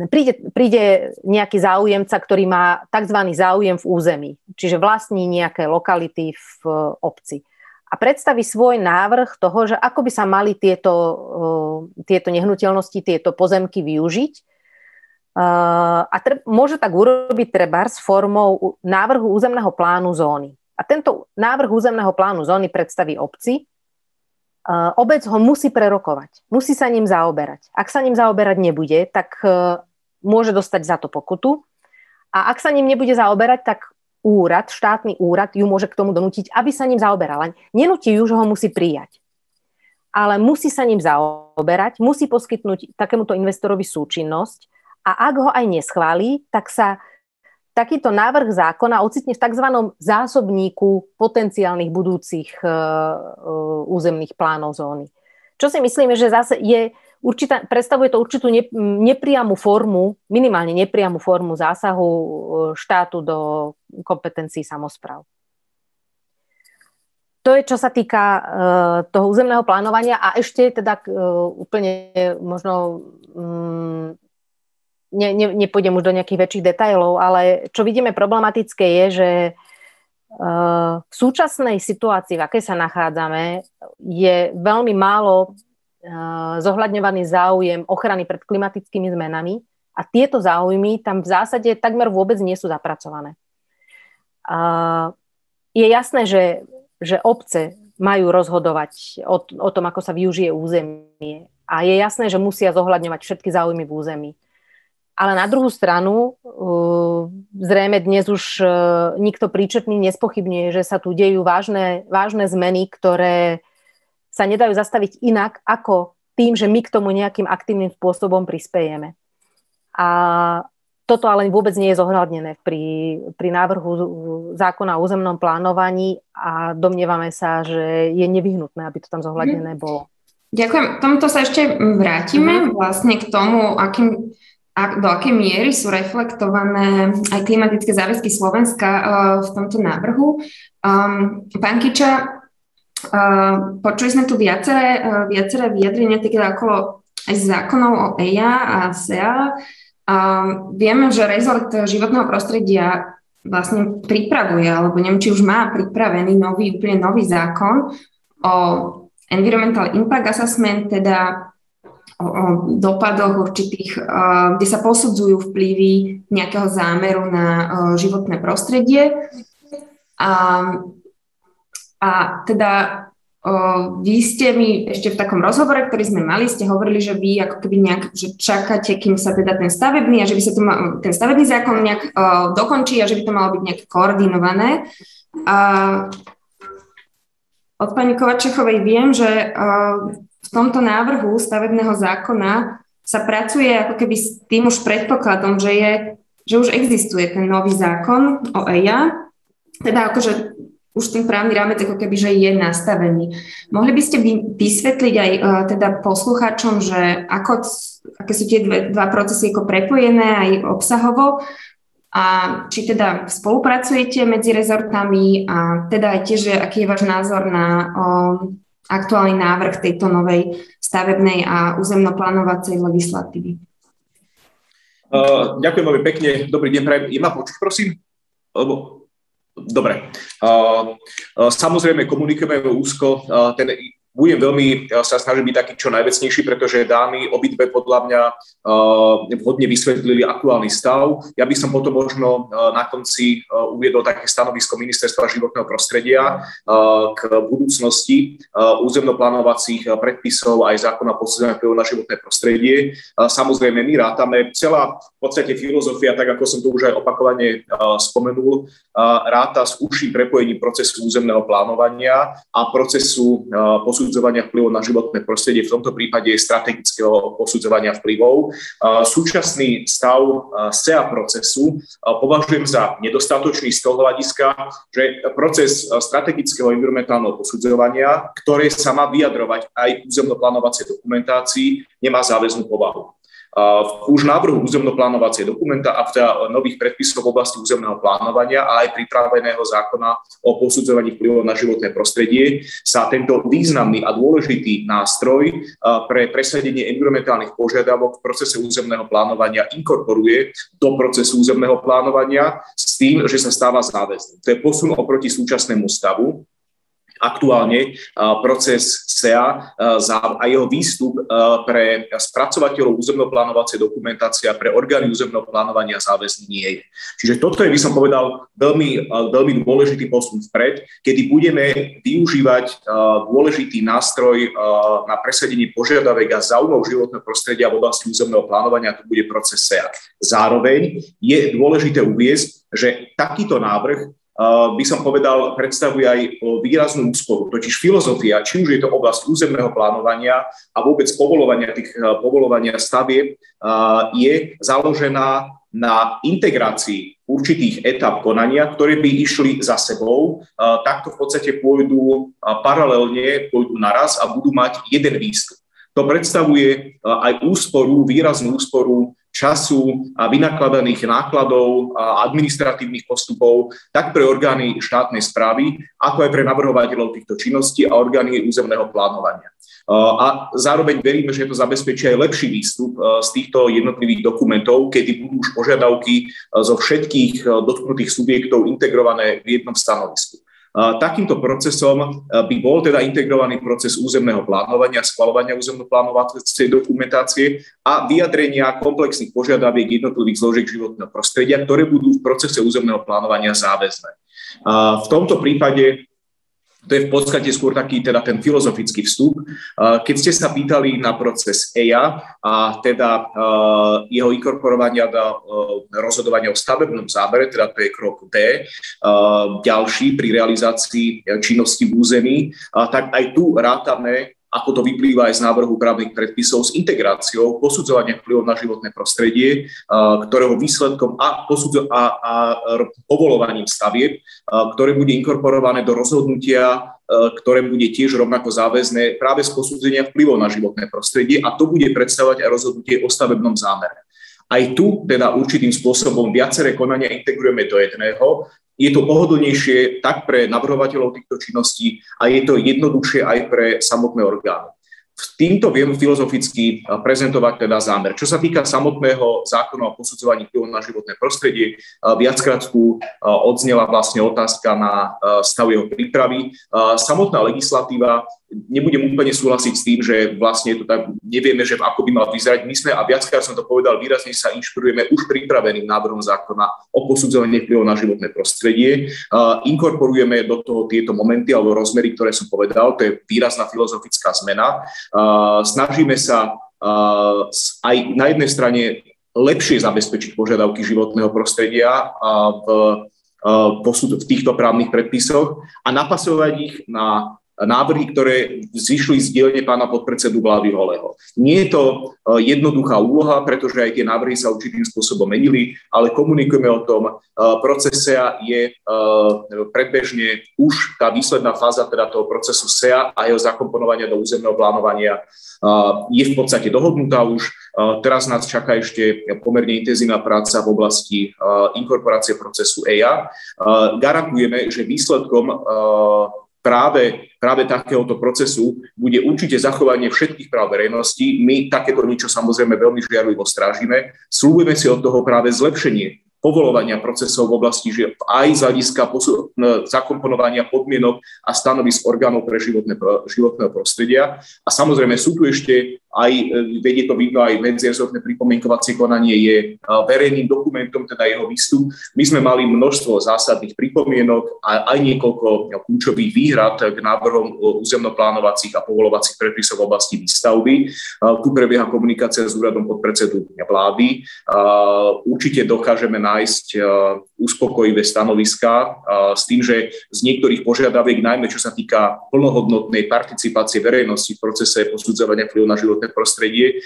príde, príde nejaký záujemca, ktorý má tzv. záujem v území, čiže vlastní nejaké lokality v obci a predstaví svoj návrh toho, že ako by sa mali tieto, tieto nehnuteľnosti, tieto pozemky využiť. Uh, a tre- môže tak urobiť treba s formou návrhu územného plánu zóny. A tento návrh územného plánu zóny predstaví obci Eh, obec ho musí prerokovať, musí sa ním zaoberať. Ak sa ním zaoberať nebude, tak eh, môže dostať za to pokutu. A ak sa ním nebude zaoberať, tak úrad, štátny úrad ju môže k tomu donútiť, aby sa ním zaoberala. Nenutí ju, že ho musí prijať. Ale musí sa ním zaoberať, musí poskytnúť takémuto investorovi súčinnosť a ak ho aj neschválí, tak sa takýto návrh zákona ocitne v tzv. zásobníku potenciálnych budúcich uh, uh, územných plánov zóny. Čo si myslíme, že zase je určitá, predstavuje to určitú ne, nepriamu formu, minimálne nepriamu formu zásahu uh, štátu do kompetencií samozpráv. To je, čo sa týka toho územného plánovania a ešte teda úplne možno um, ne, ne, nepôjdem už do nejakých väčších detajlov, ale čo vidíme problematické je, že uh, v súčasnej situácii, v akej sa nachádzame, je veľmi málo uh, zohľadňovaný záujem ochrany pred klimatickými zmenami a tieto záujmy tam v zásade takmer vôbec nie sú zapracované. Uh, je jasné, že, že obce majú rozhodovať o, o tom, ako sa využije územie. A je jasné, že musia zohľadňovať všetky záujmy v území. Ale na druhú stranu, uh, zrejme dnes už uh, nikto príčetný nespochybňuje, že sa tu dejú vážne, vážne zmeny, ktoré sa nedajú zastaviť inak ako tým, že my k tomu nejakým aktívnym spôsobom prispejeme. A toto ale vôbec nie je zohľadnené pri, pri návrhu zákona o územnom plánovaní a domnievame sa, že je nevyhnutné, aby to tam zohľadnené mhm. bolo. Ďakujem. Tomuto sa ešte vrátime mm-hmm. vlastne k tomu, akým a do akej miery sú reflektované aj klimatické záväzky Slovenska uh, v tomto návrhu. Um, pán Kiča, uh, počuli sme tu viaceré, uh, viaceré vyjadrenia teda okolo aj zákonov o EIA a SEA. Um, vieme, že rezort životného prostredia vlastne pripravuje, alebo neviem, či už má pripravený nový, úplne nový zákon o Environmental Impact Assessment, teda dopadoch určitých, kde sa posudzujú vplyvy nejakého zámeru na životné prostredie. A, a teda vy ste mi ešte v takom rozhovore, ktorý sme mali, ste hovorili, že vy ako keby nejak, že čakáte, kým sa teda ten stavebný a že by sa to mal, ten stavebný zákon nejak dokončí a že by to malo byť nejak koordinované. A od pani Kovačechovej viem, že v tomto návrhu stavebného zákona sa pracuje ako keby s tým už predpokladom, že, je, že už existuje ten nový zákon o EIA, teda akože už ten právny rámec ako keby, že je nastavený. Mohli by ste vysvetliť aj uh, teda poslucháčom, že ako, aké sú tie dve, dva procesy ako prepojené aj obsahovo? A či teda spolupracujete medzi rezortami? A teda aj tiež, aký je váš názor na uh, aktuálny návrh tejto novej stavebnej a územnoplánovacej legislatívy. Uh, ďakujem veľmi pekne. Dobrý deň, prajem. Je ma počuť, prosím? Lebo... Dobre. Samozrejme, komunikujeme úzko. Ten budem veľmi sa snažiť byť taký čo najvecnejší, pretože dámy obidve podľa mňa uh, vhodne vysvetlili aktuálny stav. Ja by som potom možno uh, na konci uh, uviedol také stanovisko Ministerstva životného prostredia k budúcnosti územnoplánovacích predpisov aj zákona posudzenia na životné prostredie. Samozrejme, my rátame, celá podstate filozofia, tak ako som to už aj opakovane spomenul, ráta s užším prepojením procesu územného plánovania a procesu posudzovania vplyvov na životné prostredie, v tomto prípade strategického posudzovania vplyvov. Súčasný stav SEA procesu považujem za nedostatočný z toho hľadiska, že proces strategického environmentálneho posudzovania, ktoré sa má vyjadrovať aj územno-plánovacie dokumentácii, nemá záväznú povahu. Už návrhu územno-plánovacie dokumenta a teda nových predpisov v oblasti územného plánovania a aj pripraveného zákona o posudzovaní vplyvov na životné prostredie sa tento významný a dôležitý nástroj pre presadenie environmentálnych požiadavok v procese územného plánovania inkorporuje do procesu územného plánovania s tým, že sa stáva záväzným. To je posun oproti súčasnému stavu, aktuálne proces SEA a jeho výstup pre spracovateľov územnoplánovacie dokumentácie a pre orgány územného plánovania záväzný nie je. Čiže toto je, by som povedal, veľmi, veľmi dôležitý posun vpred, kedy budeme využívať dôležitý nástroj na presadenie požiadavek a záujmov životného prostredia v oblasti územného plánovania, a to bude proces SEA. Zároveň je dôležité uviezť, že takýto návrh by som povedal, predstavuje aj výraznú úsporu. Totiž filozofia, či už je to oblasť územného plánovania a vôbec povolovania tých povolovania stavieb, je založená na integrácii určitých etap konania, ktoré by išli za sebou, takto v podstate pôjdu paralelne, pôjdu naraz a budú mať jeden výstup. To predstavuje aj úsporu, výraznú úsporu času a vynakladaných nákladov a administratívnych postupov tak pre orgány štátnej správy, ako aj pre navrhovateľov týchto činností a orgány územného plánovania. A zároveň veríme, že to zabezpečí aj lepší výstup z týchto jednotlivých dokumentov, kedy budú už požiadavky zo všetkých dotknutých subjektov integrované v jednom stanovisku. Takýmto procesom by bol teda integrovaný proces územného plánovania, schvalovania územno-plánovacej dokumentácie a vyjadrenia komplexných požiadaviek jednotlivých zložiek životného prostredia, ktoré budú v procese územného plánovania záväzné. V tomto prípade to je v podstate skôr taký teda ten filozofický vstup. Keď ste sa pýtali na proces EIA a teda jeho inkorporovania do rozhodovania o stavebnom zábere, teda to je krok D, ďalší pri realizácii činnosti v území, tak aj tu rátame ako to vyplýva aj z návrhu právnych predpisov s integráciou posudzovania vplyvov na životné prostredie, ktorého výsledkom a, posudzo- a, a povolovaním stavieb, ktoré bude inkorporované do rozhodnutia, ktoré bude tiež rovnako záväzné práve z posudzenia vplyvov na životné prostredie a to bude predstavovať aj rozhodnutie o stavebnom zámere. Aj tu teda určitým spôsobom viaceré konania integrujeme do jedného, je to pohodlnejšie tak pre navrhovateľov týchto činností a je to jednoduchšie aj pre samotné orgány. Týmto viem filozoficky prezentovať teda zámer. Čo sa týka samotného zákona o posudzovaní vplyvu na životné prostredie, viackrát tu odznela vlastne otázka na stav jeho prípravy. Samotná legislatíva nebudem úplne súhlasiť s tým, že vlastne to tak nevieme, že ako by mal vyzerať. My sme, a viackrát som to povedal, výrazne sa inšpirujeme už pripraveným návrhom zákona o posudzovaní vplyvov na životné prostredie. Inkorporujeme do toho tieto momenty alebo rozmery, ktoré som povedal, to je výrazná filozofická zmena. Snažíme sa aj na jednej strane lepšie zabezpečiť požiadavky životného prostredia v, v týchto právnych predpisoch a napasovať ich na návrhy, ktoré zišli z dielne pána podpredsedu vlády Holeho. Nie je to e, jednoduchá úloha, pretože aj tie návrhy sa určitým spôsobom menili, ale komunikujeme o tom. E, proces SEA je e, predbežne už tá výsledná fáza teda toho procesu SEA a jeho zakomponovania do územného plánovania je v podstate dohodnutá už. Teraz nás čaká ešte pomerne intenzívna práca v oblasti inkorporácie procesu EIA. Garantujeme, že výsledkom práve, práve takéhoto procesu bude určite zachovanie všetkých práv verejnosti. My takéto niečo samozrejme veľmi žiarlivo strážime. Slúbime si od toho práve zlepšenie povolovania procesov v oblasti, že aj z hľadiska zakomponovania podmienok a stanovisk orgánov pre životné, životného prostredia. A samozrejme sú tu ešte aj vedie to vidno aj medzierezortné pripomienkovacie konanie je verejným dokumentom, teda jeho výstup. My sme mali množstvo zásadných pripomienok a aj niekoľko kľúčových výhrad k návrhom územnoplánovacích a povolovacích predpisov v oblasti výstavby. Tu prebieha komunikácia s úradom podpredsedu vlády. Určite dokážeme nájsť uspokojivé stanoviská s tým, že z niektorých požiadaviek, najmä čo sa týka plnohodnotnej participácie verejnosti v procese posudzovania vplyvu na životné prostredie,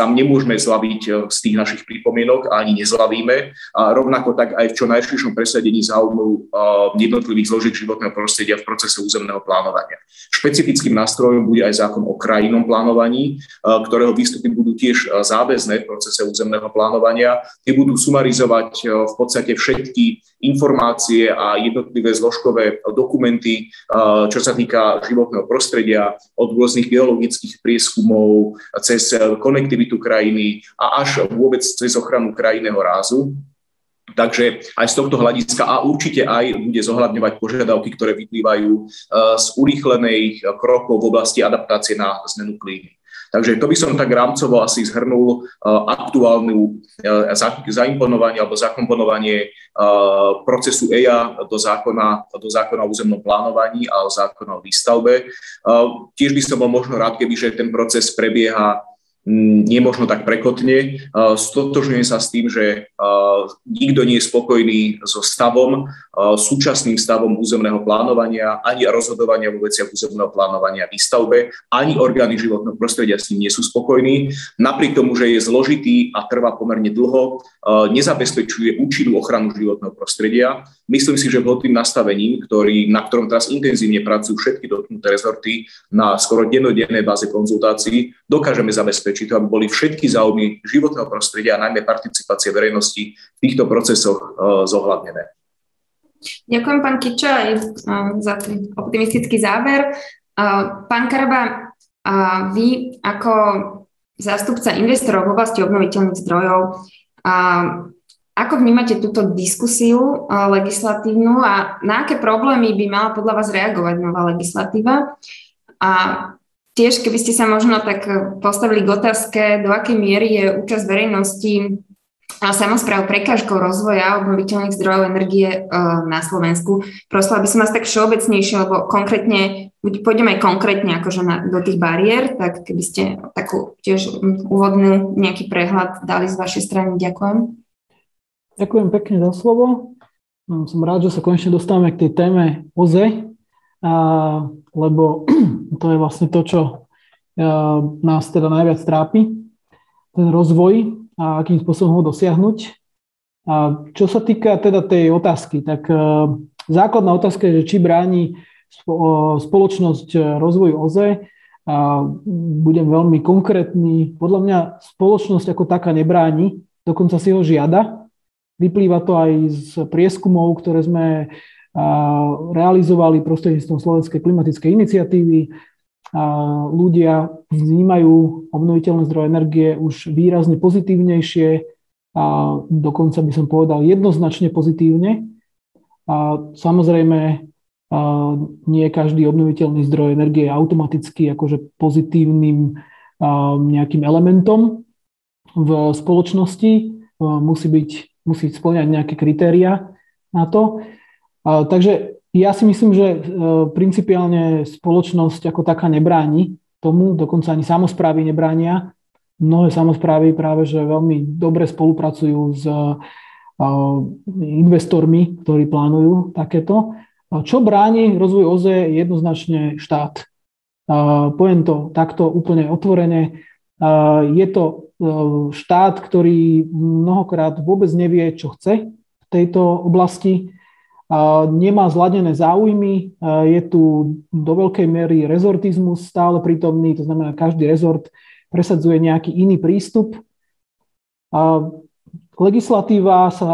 tam nemôžeme zlaviť e, z tých našich pripomienok ani nezlavíme. A rovnako tak aj v čo najširšom presadení záujmu jednotlivých zložiek životného prostredia v procese územného plánovania. Špecifickým nástrojom bude aj zákon o krajinom plánovaní, ktorého výstupy budú tiež záväzné v procese územného plánovania. Tie budú sumarizovať v podstate všetky informácie a jednotlivé zložkové dokumenty, čo sa týka životného prostredia, od rôznych geologických prieskumov, cez konektivitu krajiny a až vôbec cez ochranu krajinného rázu. Takže aj z tohto hľadiska a určite aj bude zohľadňovať požiadavky, ktoré vyplývajú z urýchlených krokov v oblasti adaptácie na zmenu klímy. Takže to by som tak rámcovo asi zhrnul uh, aktuálnu uh, zaimponovanie alebo zakomponovanie uh, procesu EIA do zákona, do zákona o územnom plánovaní a o zákona o výstavbe. Tiež by som bol možno rád, keby že ten proces prebieha nie možno tak prekotne. Stotožňujem sa s tým, že nikto nie je spokojný so stavom, súčasným stavom územného plánovania, ani rozhodovania vo veciach územného plánovania výstavbe, ani orgány životného prostredia s ním nie sú spokojní. Napriek tomu, že je zložitý a trvá pomerne dlho, nezabezpečuje účinnú ochranu životného prostredia. Myslím si, že vhodným nastavením, ktorý, na ktorom teraz intenzívne pracujú všetky dotknuté rezorty na skoro dennodennej báze konzultácií, dokážeme zabezpečiť zabezpečiť, aby boli všetky záujmy životného prostredia a najmä participácie verejnosti v týchto procesoch e, zohľadnené. Ďakujem, pán Kiča, aj e, za ten optimistický záver. E, pán Karaba, vy ako zástupca investorov v oblasti obnoviteľných zdrojov, ako vnímate túto diskusiu legislatívnu a na aké problémy by mala podľa vás reagovať nová legislatíva? A tiež, keby ste sa možno tak eh, postavili k otázke, do akej miery je účasť verejnosti a samozpráv prekážkou rozvoja obnoviteľných zdrojov energie uh, na Slovensku. Prosila by som vás tak všeobecnejšie, lebo konkrétne, pôjdeme aj konkrétne akože na, do tých bariér, tak keby ste takú tiež úvodnú nejaký prehľad dali z vašej strany. Ďakujem. Ďakujem pekne za slovo. Som rád, že sa konečne dostávame k tej téme OZE, a, lebo to je vlastne to, čo a, nás teda najviac trápi, ten rozvoj a akým spôsobom ho dosiahnuť. A čo sa týka teda tej otázky, tak a, základná otázka je, že či bráni spoločnosť rozvoju OZE. A budem veľmi konkrétny. Podľa mňa spoločnosť ako taká nebráni, dokonca si ho žiada. Vyplýva to aj z prieskumov, ktoré sme realizovali prostredníctvom Slovenskej klimatickej iniciatívy. Ľudia vnímajú obnoviteľné zdroje energie už výrazne pozitívnejšie a dokonca by som povedal jednoznačne pozitívne. A samozrejme, nie každý obnoviteľný zdroj energie je automaticky akože pozitívnym nejakým elementom v spoločnosti. Musí byť, musí splňať nejaké kritéria na to. Takže ja si myslím, že e, principiálne spoločnosť ako taká nebráni tomu, dokonca ani samozprávy nebránia. Mnohé samozprávy práve, že veľmi dobre spolupracujú s e, investormi, ktorí plánujú takéto. Čo bráni rozvoj OZE je jednoznačne štát. Poviem to takto úplne otvorene. Je to e, štát, ktorý mnohokrát vôbec nevie, čo chce v tejto oblasti nemá zladené záujmy, je tu do veľkej miery rezortizmus stále prítomný, to znamená, každý rezort presadzuje nejaký iný prístup. Legislatíva sa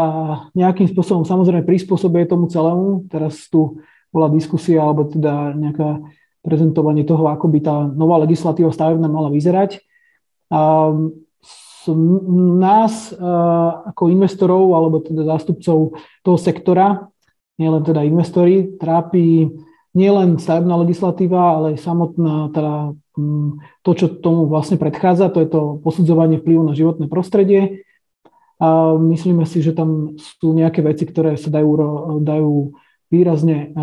nejakým spôsobom samozrejme prispôsobuje tomu celému. Teraz tu bola diskusia, alebo teda nejaká prezentovanie toho, ako by tá nová legislatíva stavebná mala vyzerať. Nás ako investorov alebo teda zástupcov toho sektora nielen teda investori, trápi nielen stavebná legislatíva, ale aj samotná teda to, čo tomu vlastne predchádza, to je to posudzovanie vplyvu na životné prostredie. A myslíme si, že tam sú nejaké veci, ktoré sa dajú, dajú výrazne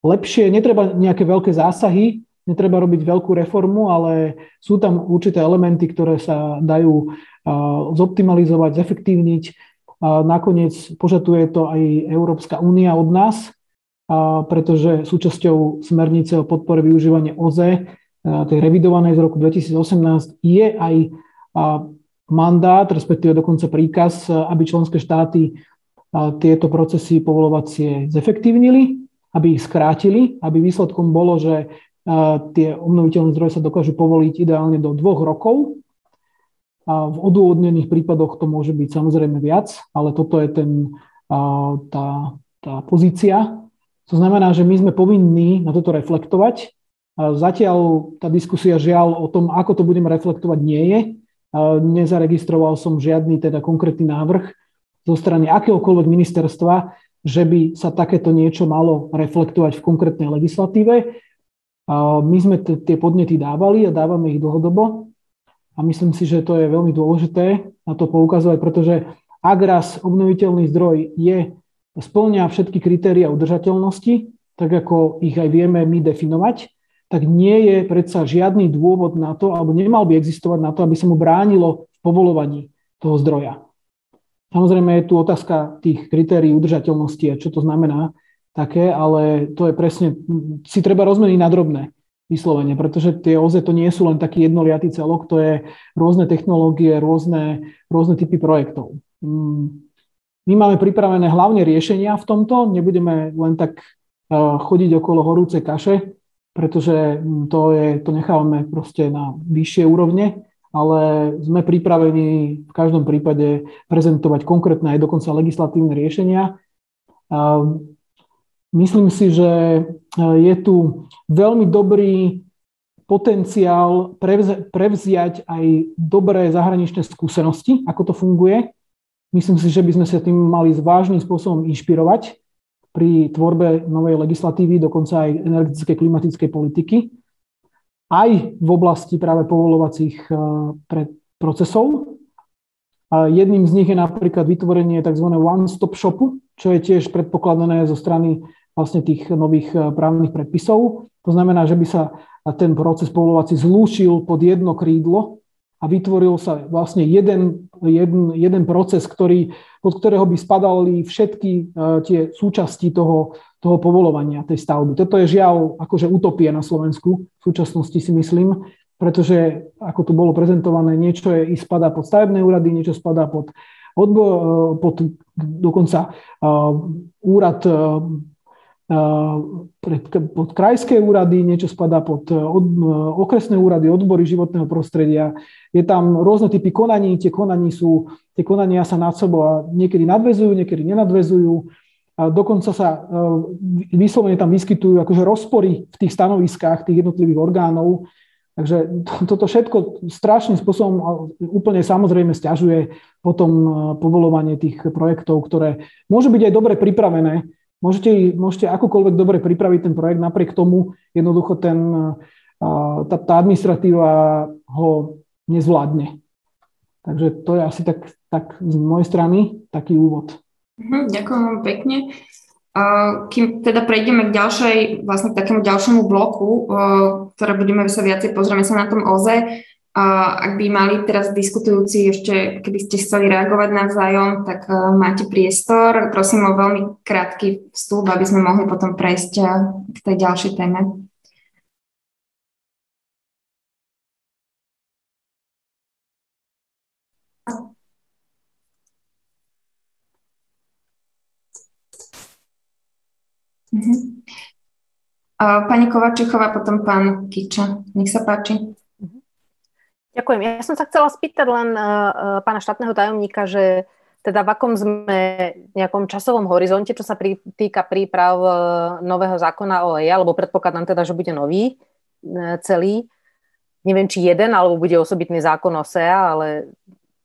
lepšie. Netreba nejaké veľké zásahy, netreba robiť veľkú reformu, ale sú tam určité elementy, ktoré sa dajú zoptimalizovať, zefektívniť. Nakoniec požaduje to aj Európska únia od nás, pretože súčasťou smernice o podpore využívania OZE, tej revidovanej z roku 2018, je aj mandát, respektíve dokonca príkaz, aby členské štáty tieto procesy povolovacie zefektívnili, aby ich skrátili, aby výsledkom bolo, že tie obnoviteľné zdroje sa dokážu povoliť ideálne do dvoch rokov. A v odôvodnených prípadoch to môže byť samozrejme viac, ale toto je ten, tá, tá pozícia. To znamená, že my sme povinní na toto reflektovať. Zatiaľ tá diskusia žiaľ o tom, ako to budeme reflektovať, nie je. Nezaregistroval som žiadny teda konkrétny návrh zo strany akéhokoľvek ministerstva, že by sa takéto niečo malo reflektovať v konkrétnej legislatíve. My sme t- tie podnety dávali a dávame ich dlhodobo a myslím si, že to je veľmi dôležité na to poukazovať, pretože ak raz obnoviteľný zdroj je, splňa všetky kritéria udržateľnosti, tak ako ich aj vieme my definovať, tak nie je predsa žiadny dôvod na to, alebo nemal by existovať na to, aby sa mu bránilo v povolovaní toho zdroja. Samozrejme je tu otázka tých kritérií udržateľnosti a čo to znamená, také, ale to je presne, si treba rozmeniť na drobné vyslovene, pretože tie OZE to nie sú len taký jednoliatý celok, to je rôzne technológie, rôzne, rôzne typy projektov. Mm, my máme pripravené hlavne riešenia v tomto, nebudeme len tak chodiť okolo horúcej kaše, pretože mm, to, je, to nechávame proste na vyššie úrovne, ale sme pripravení v každom prípade prezentovať konkrétne aj dokonca legislatívne riešenia. Myslím si, že e, je tu veľmi dobrý potenciál prevziať aj dobré zahraničné skúsenosti, ako to funguje. Myslím si, že by sme sa tým mali vážnym spôsobom inšpirovať pri tvorbe novej legislatívy, dokonca aj energetickej klimatickej politiky, aj v oblasti práve povolovacích e, procesov. Jedným z nich je napríklad vytvorenie tzv. one-stop shopu, čo je tiež predpokladané zo strany vlastne tých nových eh, právnych predpisov. To znamená, že by sa ten proces povolovací zlúčil pod jedno krídlo a vytvoril sa vlastne jeden, jeden, jeden proces, ktorý, pod ktorého by spadali všetky uh, tie súčasti toho, toho povolovania tej stavby. Toto je žiaľ akože utopie na Slovensku v súčasnosti si myslím, pretože ako tu bolo prezentované, niečo je, spadá pod stavebné úrady, niečo spadá pod, odbo, eh, pod dokonca úrad pod krajské úrady, niečo spadá pod e, od, e, okresné úrady, odbory životného prostredia. Je tam rôzne typy konaní, tie konaní sú, tie konania sa nad sebou a niekedy nadvezujú, niekedy nenadvezujú. A dokonca sa e, vyslovene tam vyskytujú akože rozpory v tých stanoviskách tých jednotlivých orgánov. Takže toto všetko strašným spôsobom úplne samozrejme stiažuje potom povolovanie tých projektov, ktoré môžu byť aj dobre pripravené, Môžete, môžete akokoľvek dobre pripraviť ten projekt, napriek tomu jednoducho ten, tá, tá administratíva ho nezvládne. Takže to je asi tak, tak z mojej strany taký úvod. Mhm, ďakujem vám pekne. Kým teda prejdeme k ďalšej, vlastne k takému ďalšiemu bloku, ktoré budeme sa viacej pozrieme sa na tom OZE, ak by mali teraz diskutujúci ešte, keby ste chceli reagovať navzájom, tak uh, máte priestor. Prosím o veľmi krátky vstup, aby sme mohli potom prejsť uh, k tej ďalšej téme. Uh-huh. Pani Kovačichová, potom pán Kiča. Nech sa páči. Ďakujem. Ja som sa chcela spýtať len uh, pána štátneho tajomníka, že teda v akom sme nejakom časovom horizonte, čo sa prí, týka príprav uh, nového zákona o EIA, alebo predpokladám teda, že bude nový uh, celý. Neviem, či jeden, alebo bude osobitný zákon o SEA, ale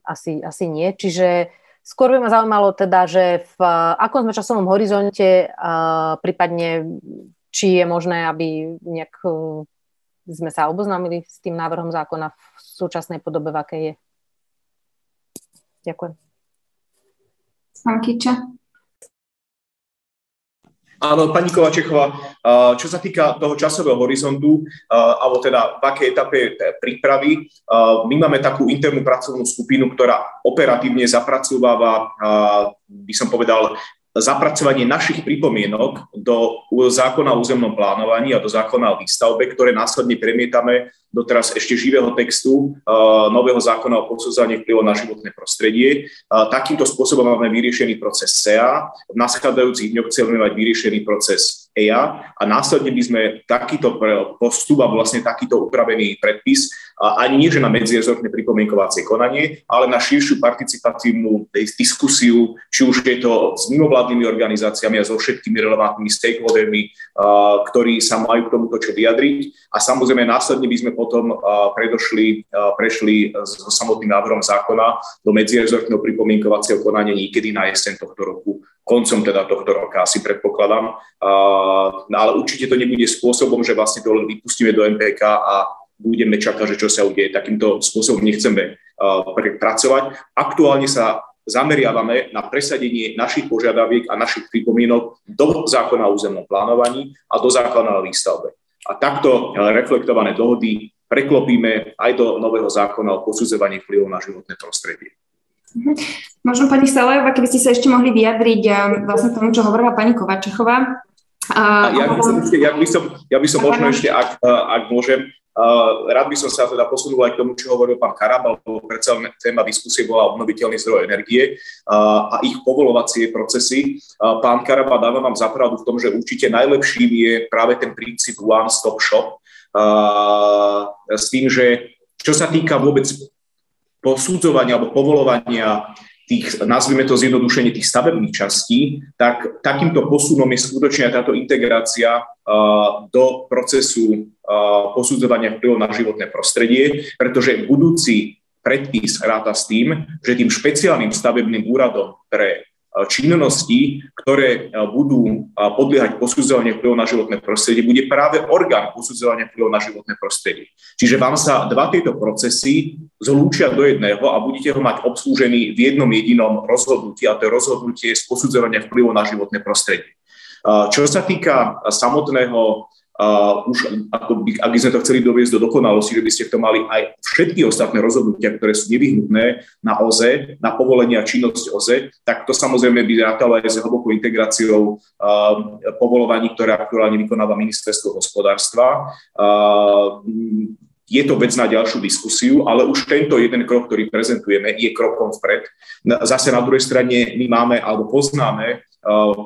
asi, asi nie. Čiže skôr by ma zaujímalo teda, že v uh, akom sme časovom horizonte, prípadne či je možné, aby nejak sme sa oboznámili s tým návrhom zákona v súčasnej podobe, v akej je. Ďakujem. Pán Kiča. Áno, pani Kovačechová, čo sa týka toho časového horizontu, alebo teda v akej etape prípravy, my máme takú internú pracovnú skupinu, ktorá operatívne zapracováva, by som povedal, zapracovanie našich pripomienok do zákona o územnom plánovaní a do zákona o výstavbe, ktoré následne premietame do teraz ešte živého textu uh, nového zákona o posudzovaní vplyvu na životné prostredie. Uh, takýmto spôsobom máme vyriešený proces SEA. V nasledujúcich dňoch chceme mať vyriešený proces EIA a následne by sme takýto postup a vlastne takýto upravený predpis ani nie, že na medzierezortné pripomienkovacie konanie, ale na širšiu participatívnu diskusiu, či už je to s mimovládnymi organizáciami a so všetkými relevantnými stakeholdermi, ktorí sa majú k tomuto čo vyjadriť. A samozrejme následne by sme potom predošli, prešli so samotným návrhom zákona do medzierezortného pripomienkovacieho konania niekedy na jeseň tohto roku, koncom teda tohto roka asi predpokladám. No ale určite to nebude spôsobom, že vlastne to len vypustíme do MPK a budeme čakať, že čo sa udeje. Takýmto spôsobom nechceme pracovať. Aktuálne sa zameriavame na presadenie našich požiadaviek a našich pripomienok do zákona o územnom plánovaní a do zákona o výstavbe. A takto reflektované dohody preklopíme aj do nového zákona o posudzovaní vplyvov na životné prostredie. Mhm. Možno pani Salajová, keby ste sa ešte mohli vyjadriť eh, vlastne tomu, čo hovorila pani Kovačechová. Ja, by som, ja by som, ja by som možno ešte, ak, eh, ak môžem, Uh, rád by som sa teda posunul aj k tomu, čo hovoril pán Karab, lebo predsa téma diskusie bola obnoviteľný zdroj energie uh, a ich povolovacie procesy. Pán Karaba, dávam vám zapravdu v tom, že určite najlepším je práve ten princíp one-stop shop s tým, že čo sa týka vôbec posudzovania alebo povolovania tých, nazvime to zjednodušenie tých stavebných častí, tak takýmto posunom je skutočne táto integrácia uh, do procesu uh, posudzovania vplyvu na životné prostredie, pretože budúci predpis ráta s tým, že tým špeciálnym stavebným úradom pre činnosti, ktoré budú podliehať posudzovanie vplyvu na životné prostredie, bude práve orgán posudzovania vplyvu na životné prostredie. Čiže vám sa dva tieto procesy zlúčia do jedného a budete ho mať obslúžený v jednom jedinom rozhodnutí, a to je rozhodnutie z posudzovania vplyvu na životné prostredie. Čo sa týka samotného Uh, už ako by, ak by sme to chceli doviesť do dokonalosti, že by ste to mali aj všetky ostatné rozhodnutia, ktoré sú nevyhnutné na OZE, na povolenie a činnosť OZE, tak to samozrejme by rátalo aj s hlbokou integráciou uh, povolovaní, ktoré aktuálne vykonáva ministerstvo hospodárstva. Uh, je to vec na ďalšiu diskusiu, ale už tento jeden krok, ktorý prezentujeme, je krokom vpred. Zase na druhej strane my máme alebo poznáme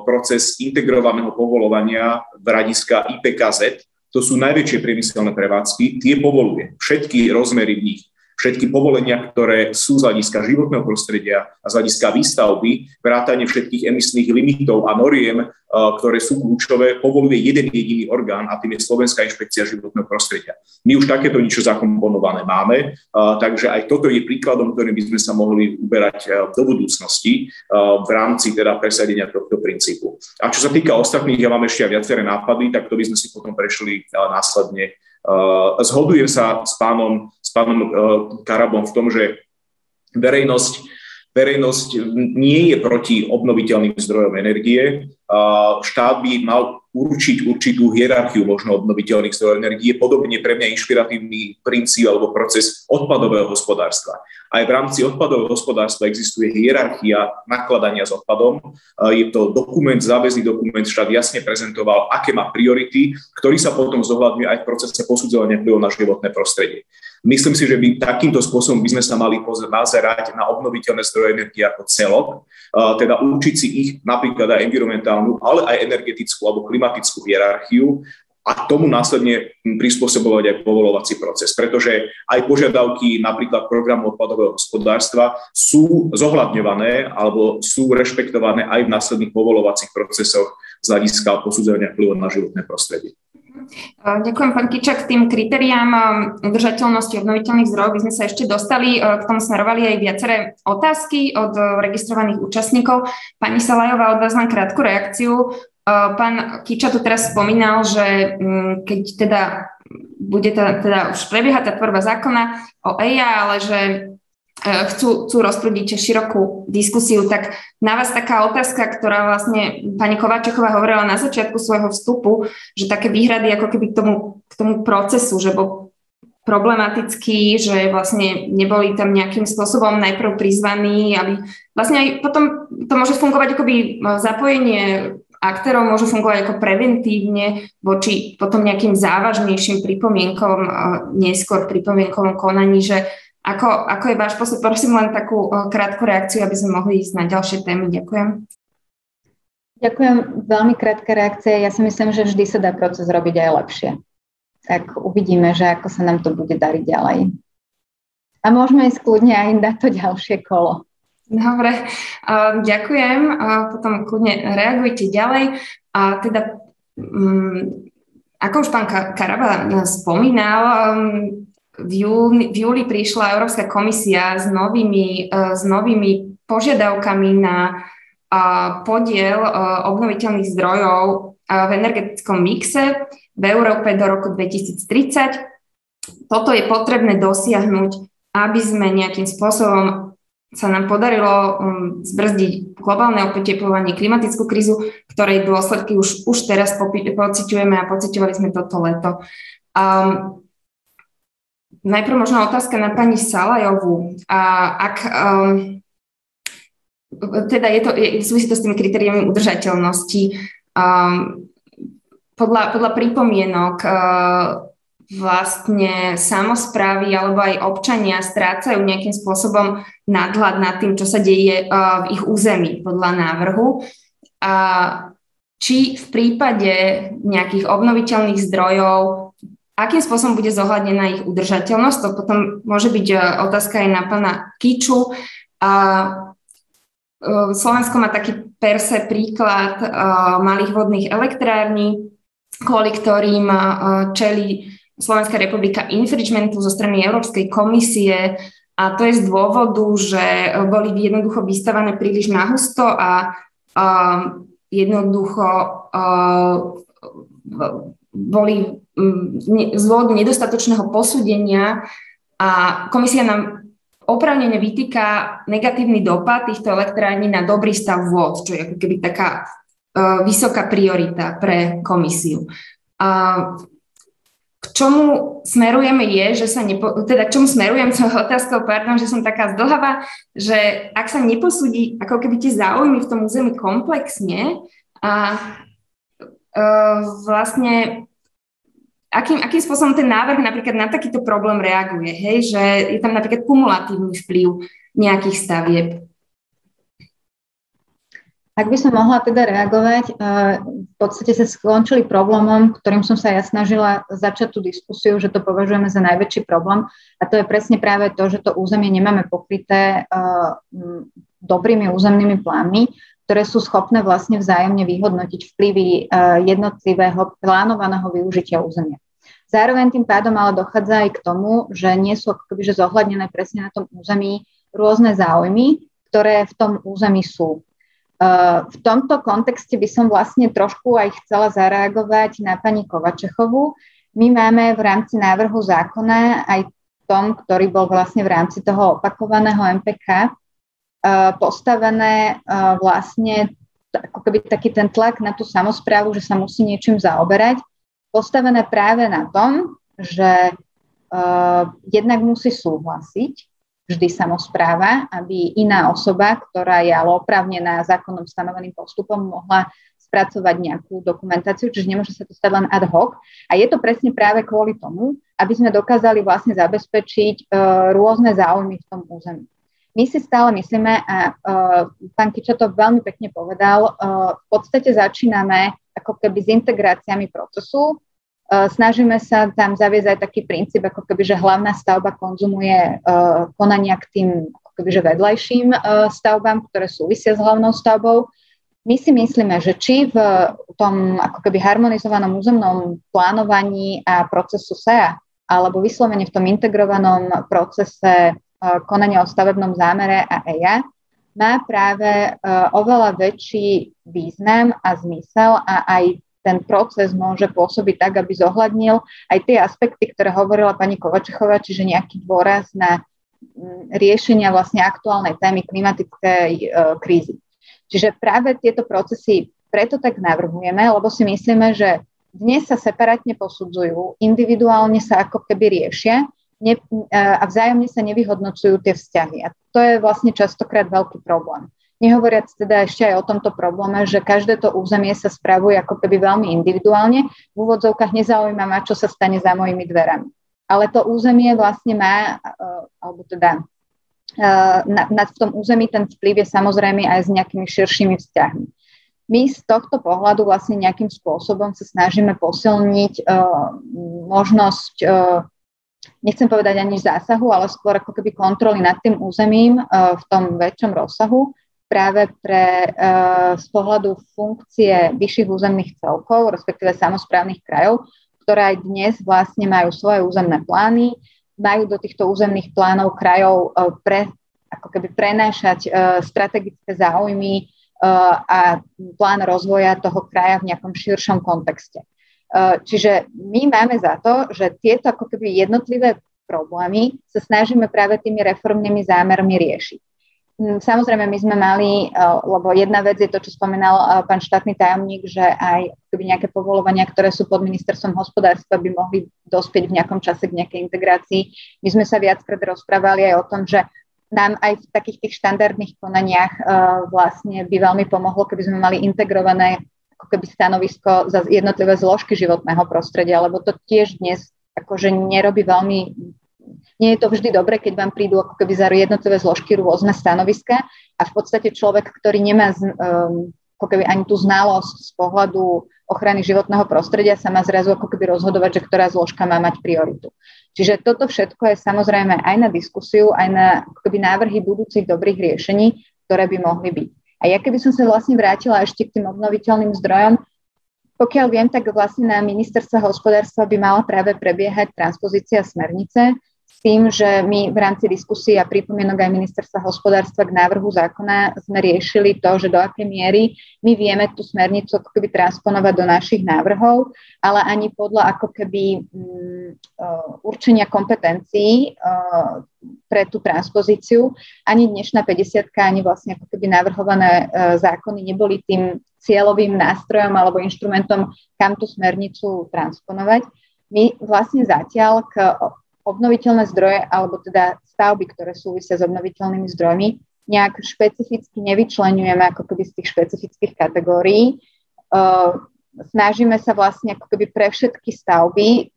proces integrovaného povolovania v radiska IPKZ. To sú najväčšie priemyselné prevádzky, tie povoluje všetky rozmery v nich všetky povolenia, ktoré sú z hľadiska životného prostredia a z hľadiska výstavby, vrátanie všetkých emisných limitov a noriem, eh, ktoré sú kľúčové, povoluje jeden jediný orgán a tým je Slovenská inšpekcia životného prostredia. My už takéto niečo zakomponované máme, eh, takže aj toto je príkladom, ktorým by sme sa mohli uberať eh, do budúcnosti v rámci teda presadenia tohto princípu. A čo sa týka ostatných, ja mám ešte aj viaceré nápady, tak to by sme si potom prešli následne zhodujem sa s pánom, s pánom eh, Karabom v tom, že verejnosť, verejnosť nie je proti obnoviteľným zdrojom energie. Štát by mal určiť určitú hierarchiu možno obnoviteľných zdrojov energie. Podobne pre mňa inšpiratívny princíp alebo proces odpadového hospodárstva. Aj v rámci odpadového hospodárstva existuje hierarchia nakladania s odpadom. Je to dokument, záväzný dokument, štát jasne prezentoval, aké má priority, ktorý sa potom zohľadňuje aj v procese posudzovania vplyvu na životné prostredie. Myslím si, že by takýmto spôsobom by sme sa mali nazerať na obnoviteľné zdroje energie ako celok, teda učiť si ich napríklad aj environmentálnu, ale aj energetickú alebo klimatickú hierarchiu a tomu následne prispôsobovať aj povolovací proces, pretože aj požiadavky napríklad programu odpadového hospodárstva sú zohľadňované alebo sú rešpektované aj v následných povolovacích procesoch z hľadiska posudzovania vplyvu na životné prostredie. Ďakujem, pán Kičak. Tým kritériám udržateľnosti obnoviteľných zdrojov by sme sa ešte dostali. K tomu smerovali aj viaceré otázky od registrovaných účastníkov. Pani Salajová, od vás len krátku reakciu. Pán Kiča tu teraz spomínal, že keď teda bude tá, teda už prebiehať tá tvorba zákona o EIA, ale že chcú, chcú rozprúdiť širokú diskusiu, tak na vás taká otázka, ktorá vlastne pani Kováčeková hovorila na začiatku svojho vstupu, že také výhrady ako keby k tomu, k tomu procesu, že bol problematický, že vlastne neboli tam nejakým spôsobom najprv prizvaní, aby vlastne aj potom to môže fungovať akoby e, zapojenie aktérov môže fungovať ako preventívne voči potom nejakým závažnejším pripomienkom, e, neskôr pripomienkovom konaní, že ako, ako je váš postup? Prosím len takú krátku reakciu, aby sme mohli ísť na ďalšie témy. Ďakujem. Ďakujem. Veľmi krátka reakcia. Ja si myslím, že vždy sa dá proces robiť aj lepšie. Tak uvidíme, že ako sa nám to bude dariť ďalej. A môžeme ísť kľudne aj na to ďalšie kolo. Dobre, ďakujem. Potom kľudne reagujte ďalej. A teda, um, ako už pán Karaba spomínal, um, v júli, v júli prišla Európska komisia s novými, e, s novými požiadavkami na e, podiel e, obnoviteľných zdrojov v energetickom mixe v Európe do roku 2030. Toto je potrebné dosiahnuť, aby sme nejakým spôsobom sa nám podarilo um, zbrzdiť globálne oteplovanie, klimatickú krízu, ktorej dôsledky už, už teraz pociťujeme a pociťovali sme toto leto. Um, Najprv možno otázka na pani Salajovú. A ak um, teda je to, je, súvisí to s tými kritériami udržateľnosti. Um, podľa, podľa pripomienok uh, vlastne samozprávy alebo aj občania strácajú nejakým spôsobom nadhľad nad tým, čo sa deje uh, v ich území podľa návrhu. A či v prípade nejakých obnoviteľných zdrojov akým spôsobom bude zohľadnená ich udržateľnosť. To potom môže byť e, otázka aj na pána Kiču. A e, Slovensko má taký perse príklad e, malých vodných elektrární, kvôli ktorým čeli Slovenská republika infringementu zo strany Európskej komisie a to je z dôvodu, že boli jednoducho vystavané príliš nahusto a jednoducho boli z dôvodu nedostatočného posúdenia a komisia nám opravnene vytýka negatívny dopad týchto elektrární na dobrý stav vôd, čo je ako keby taká uh, vysoká priorita pre komisiu. A k čomu smerujeme je, že sa nepo, teda k čomu smerujem s otázkou, pardon, že som taká zdlhavá, že ak sa neposúdi ako keby tie záujmy v tom území komplexne a uh, vlastne akým, akým spôsobom ten návrh napríklad na takýto problém reaguje, hej, že je tam napríklad kumulatívny vplyv nejakých stavieb. Ak by som mohla teda reagovať, eh, v podstate sa skončili problémom, ktorým som sa ja snažila začať tú diskusiu, že to považujeme za najväčší problém. A to je presne práve to, že to územie nemáme pokryté eh, dobrými územnými plánmi, ktoré sú schopné vlastne vzájomne vyhodnotiť vplyvy e, jednotlivého plánovaného využitia územia. Zároveň tým pádom ale dochádza aj k tomu, že nie sú akoby, že zohľadnené presne na tom území rôzne záujmy, ktoré v tom území sú. E, v tomto kontexte by som vlastne trošku aj chcela zareagovať na pani Kovačechovú. My máme v rámci návrhu zákona aj tom, ktorý bol vlastne v rámci toho opakovaného MPK, postavené eh, vlastne ako keby taký ten tlak na tú samozprávu, že sa musí niečím zaoberať, postavené práve na tom, že uh, jednak musí súhlasiť vždy samozpráva, aby iná osoba, ktorá je ale oprávnená zákonom stanoveným postupom, mohla spracovať nejakú dokumentáciu, čiže nemôže sa to stať len ad hoc. A je to presne práve kvôli tomu, aby sme dokázali vlastne zabezpečiť uh, rôzne záujmy v tom území. My si stále myslíme, a uh, pán Kičo to veľmi pekne povedal, uh, v podstate začíname ako keby s integráciami procesu. Uh, snažíme sa tam zaviesť aj taký princíp, ako keby, že hlavná stavba konzumuje uh, konania k tým ako keby, že vedľajším uh, stavbám, ktoré súvisia s hlavnou stavbou. My si myslíme, že či v tom ako keby harmonizovanom územnom plánovaní a procesu SEA, alebo vyslovene v tom integrovanom procese konania o stavebnom zámere a EIA má práve eh, oveľa väčší význam a zmysel a aj ten proces môže pôsobiť tak, aby zohľadnil aj tie aspekty, ktoré hovorila pani Kovačechová, čiže nejaký dôraz na mm, riešenia vlastne aktuálnej témy klimatickej e, krízy. Čiže práve tieto procesy preto tak navrhujeme, lebo si myslíme, že dnes sa separátne posudzujú, individuálne sa ako keby riešia ne, e, a vzájomne sa nevyhodnocujú tie vzťahy. A to je vlastne častokrát veľký problém. Nehovoriac teda ešte aj o tomto probléme, že každé to územie sa spravuje ako keby veľmi individuálne. V úvodzovkách nezaujíma ma, čo sa stane za mojimi dverami. Ale to územie vlastne má, eh, alebo teda eh, na, na, v tom území ten vplyv je samozrejme aj s nejakými širšími vzťahmi. My z tohto pohľadu vlastne nejakým spôsobom sa snažíme posilniť uh, možnosť, nechcem povedať ani zásahu, ale skôr ako keby kontroly nad tým územím uh, v tom väčšom rozsahu, práve pre uh, z pohľadu funkcie vyšších územných celkov, respektíve samozprávnych krajov, ktoré aj dnes vlastne majú svoje územné plány, majú do týchto územných plánov krajov uh, pre, ako keby prenášať strategické záujmy a plán rozvoja toho kraja v nejakom širšom kontexte. Uh, čiže my máme za to, že tieto ako keby jednotlivé problémy sa snažíme práve tými reformnými zámermi riešiť. Mm, samozrejme, my sme mali, eh, lebo jedna vec je to, čo spomenal eh, pán štátny tajomník, že aj keby nejaké povolovania, ktoré sú pod ministerstvom hospodárstva, by mohli dospieť v nejakom čase k nejakej integrácii. My sme sa viackrát rozprávali aj o tom, že nám aj v takých tých štandardných konaniach vlastne by veľmi pomohlo, keby sme mali integrované ako keby stanovisko za jednotlivé zložky životného prostredia, lebo to tiež dnes akože nerobí veľmi nie je to vždy dobre, keď vám prídu ako keby za jednotlivé zložky rôzne stanoviska a v podstate človek, ktorý nemá um, ako keby ani tú znalosť z pohľadu ochrany životného prostredia sa má zrazu ako keby rozhodovať, že ktorá zložka má mať prioritu. Čiže toto všetko je samozrejme aj na diskusiu, aj na ako keby návrhy budúcich dobrých riešení, ktoré by mohli byť. A ja keby som sa vlastne vrátila ešte k tým obnoviteľným zdrojom, pokiaľ viem, tak vlastne na ministerstva hospodárstva by mala práve prebiehať transpozícia smernice, tým, že my v rámci diskusie a pripomienok aj ministerstva hospodárstva k návrhu zákona sme riešili to, že do akej miery my vieme tú smernicu ako keby transponovať do našich návrhov, ale ani podľa ako keby um, určenia kompetencií uh, pre tú transpozíciu. Ani dnešná 50 ani vlastne ako keby navrhované uh, zákony neboli tým cieľovým nástrojom alebo inštrumentom, kam tú smernicu transponovať. My vlastne zatiaľ k obnoviteľné zdroje, alebo teda stavby, ktoré súvisia s obnoviteľnými zdrojmi, nejak špecificky nevyčlenujeme ako keby z tých špecifických kategórií. Snažíme sa vlastne ako keby pre všetky stavby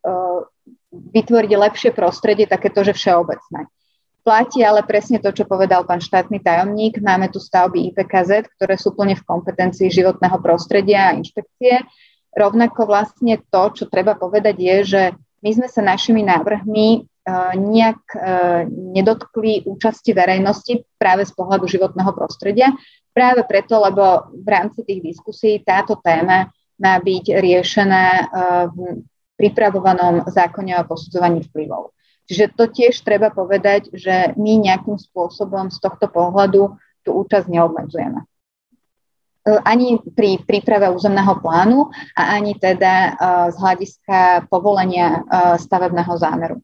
vytvoriť lepšie prostredie, takéto, že všeobecné. Platí ale presne to, čo povedal pán štátny tajomník. Máme tu stavby IPKZ, ktoré sú plne v kompetencii životného prostredia a inšpekcie. Rovnako vlastne to, čo treba povedať, je, že my sme sa našimi návrhmi e, nejak e, nedotkli účasti verejnosti práve z pohľadu životného prostredia. Práve preto, lebo v rámci tých diskusí táto téma má byť riešená e, v pripravovanom zákone o posudzovaní vplyvov. Čiže to tiež treba povedať, že my nejakým spôsobom z tohto pohľadu tú účasť neobmedzujeme. E, ani pri príprave územného plánu a ani teda e, z hľadiska povolenia e, stavebného zámeru.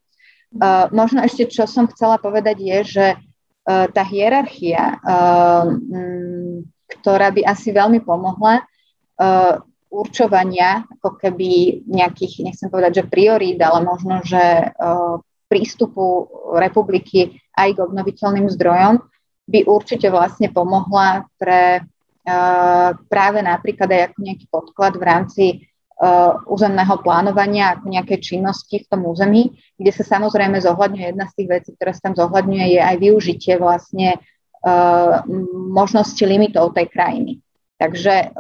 Možno ešte, čo som chcela povedať, je, že tá hierarchia, ktorá by asi veľmi pomohla, určovania ako keby nejakých, nechcem povedať, že priorít, ale možno, že prístupu republiky aj k obnoviteľným zdrojom by určite vlastne pomohla pre práve napríklad aj ako nejaký podklad v rámci územného plánovania, ako nejaké činnosti v tom území, kde sa samozrejme zohľadňuje jedna z tých vecí, ktorá sa tam zohľadňuje, je aj využitie vlastne možnosti limitov tej krajiny. Takže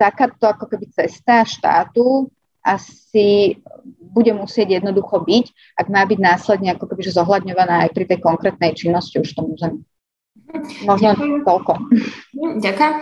takáto ako keby cesta štátu asi bude musieť jednoducho byť, ak má byť následne ako keby zohľadňovaná aj pri tej konkrétnej činnosti už v tom území. Možno toľko. Ďakujem.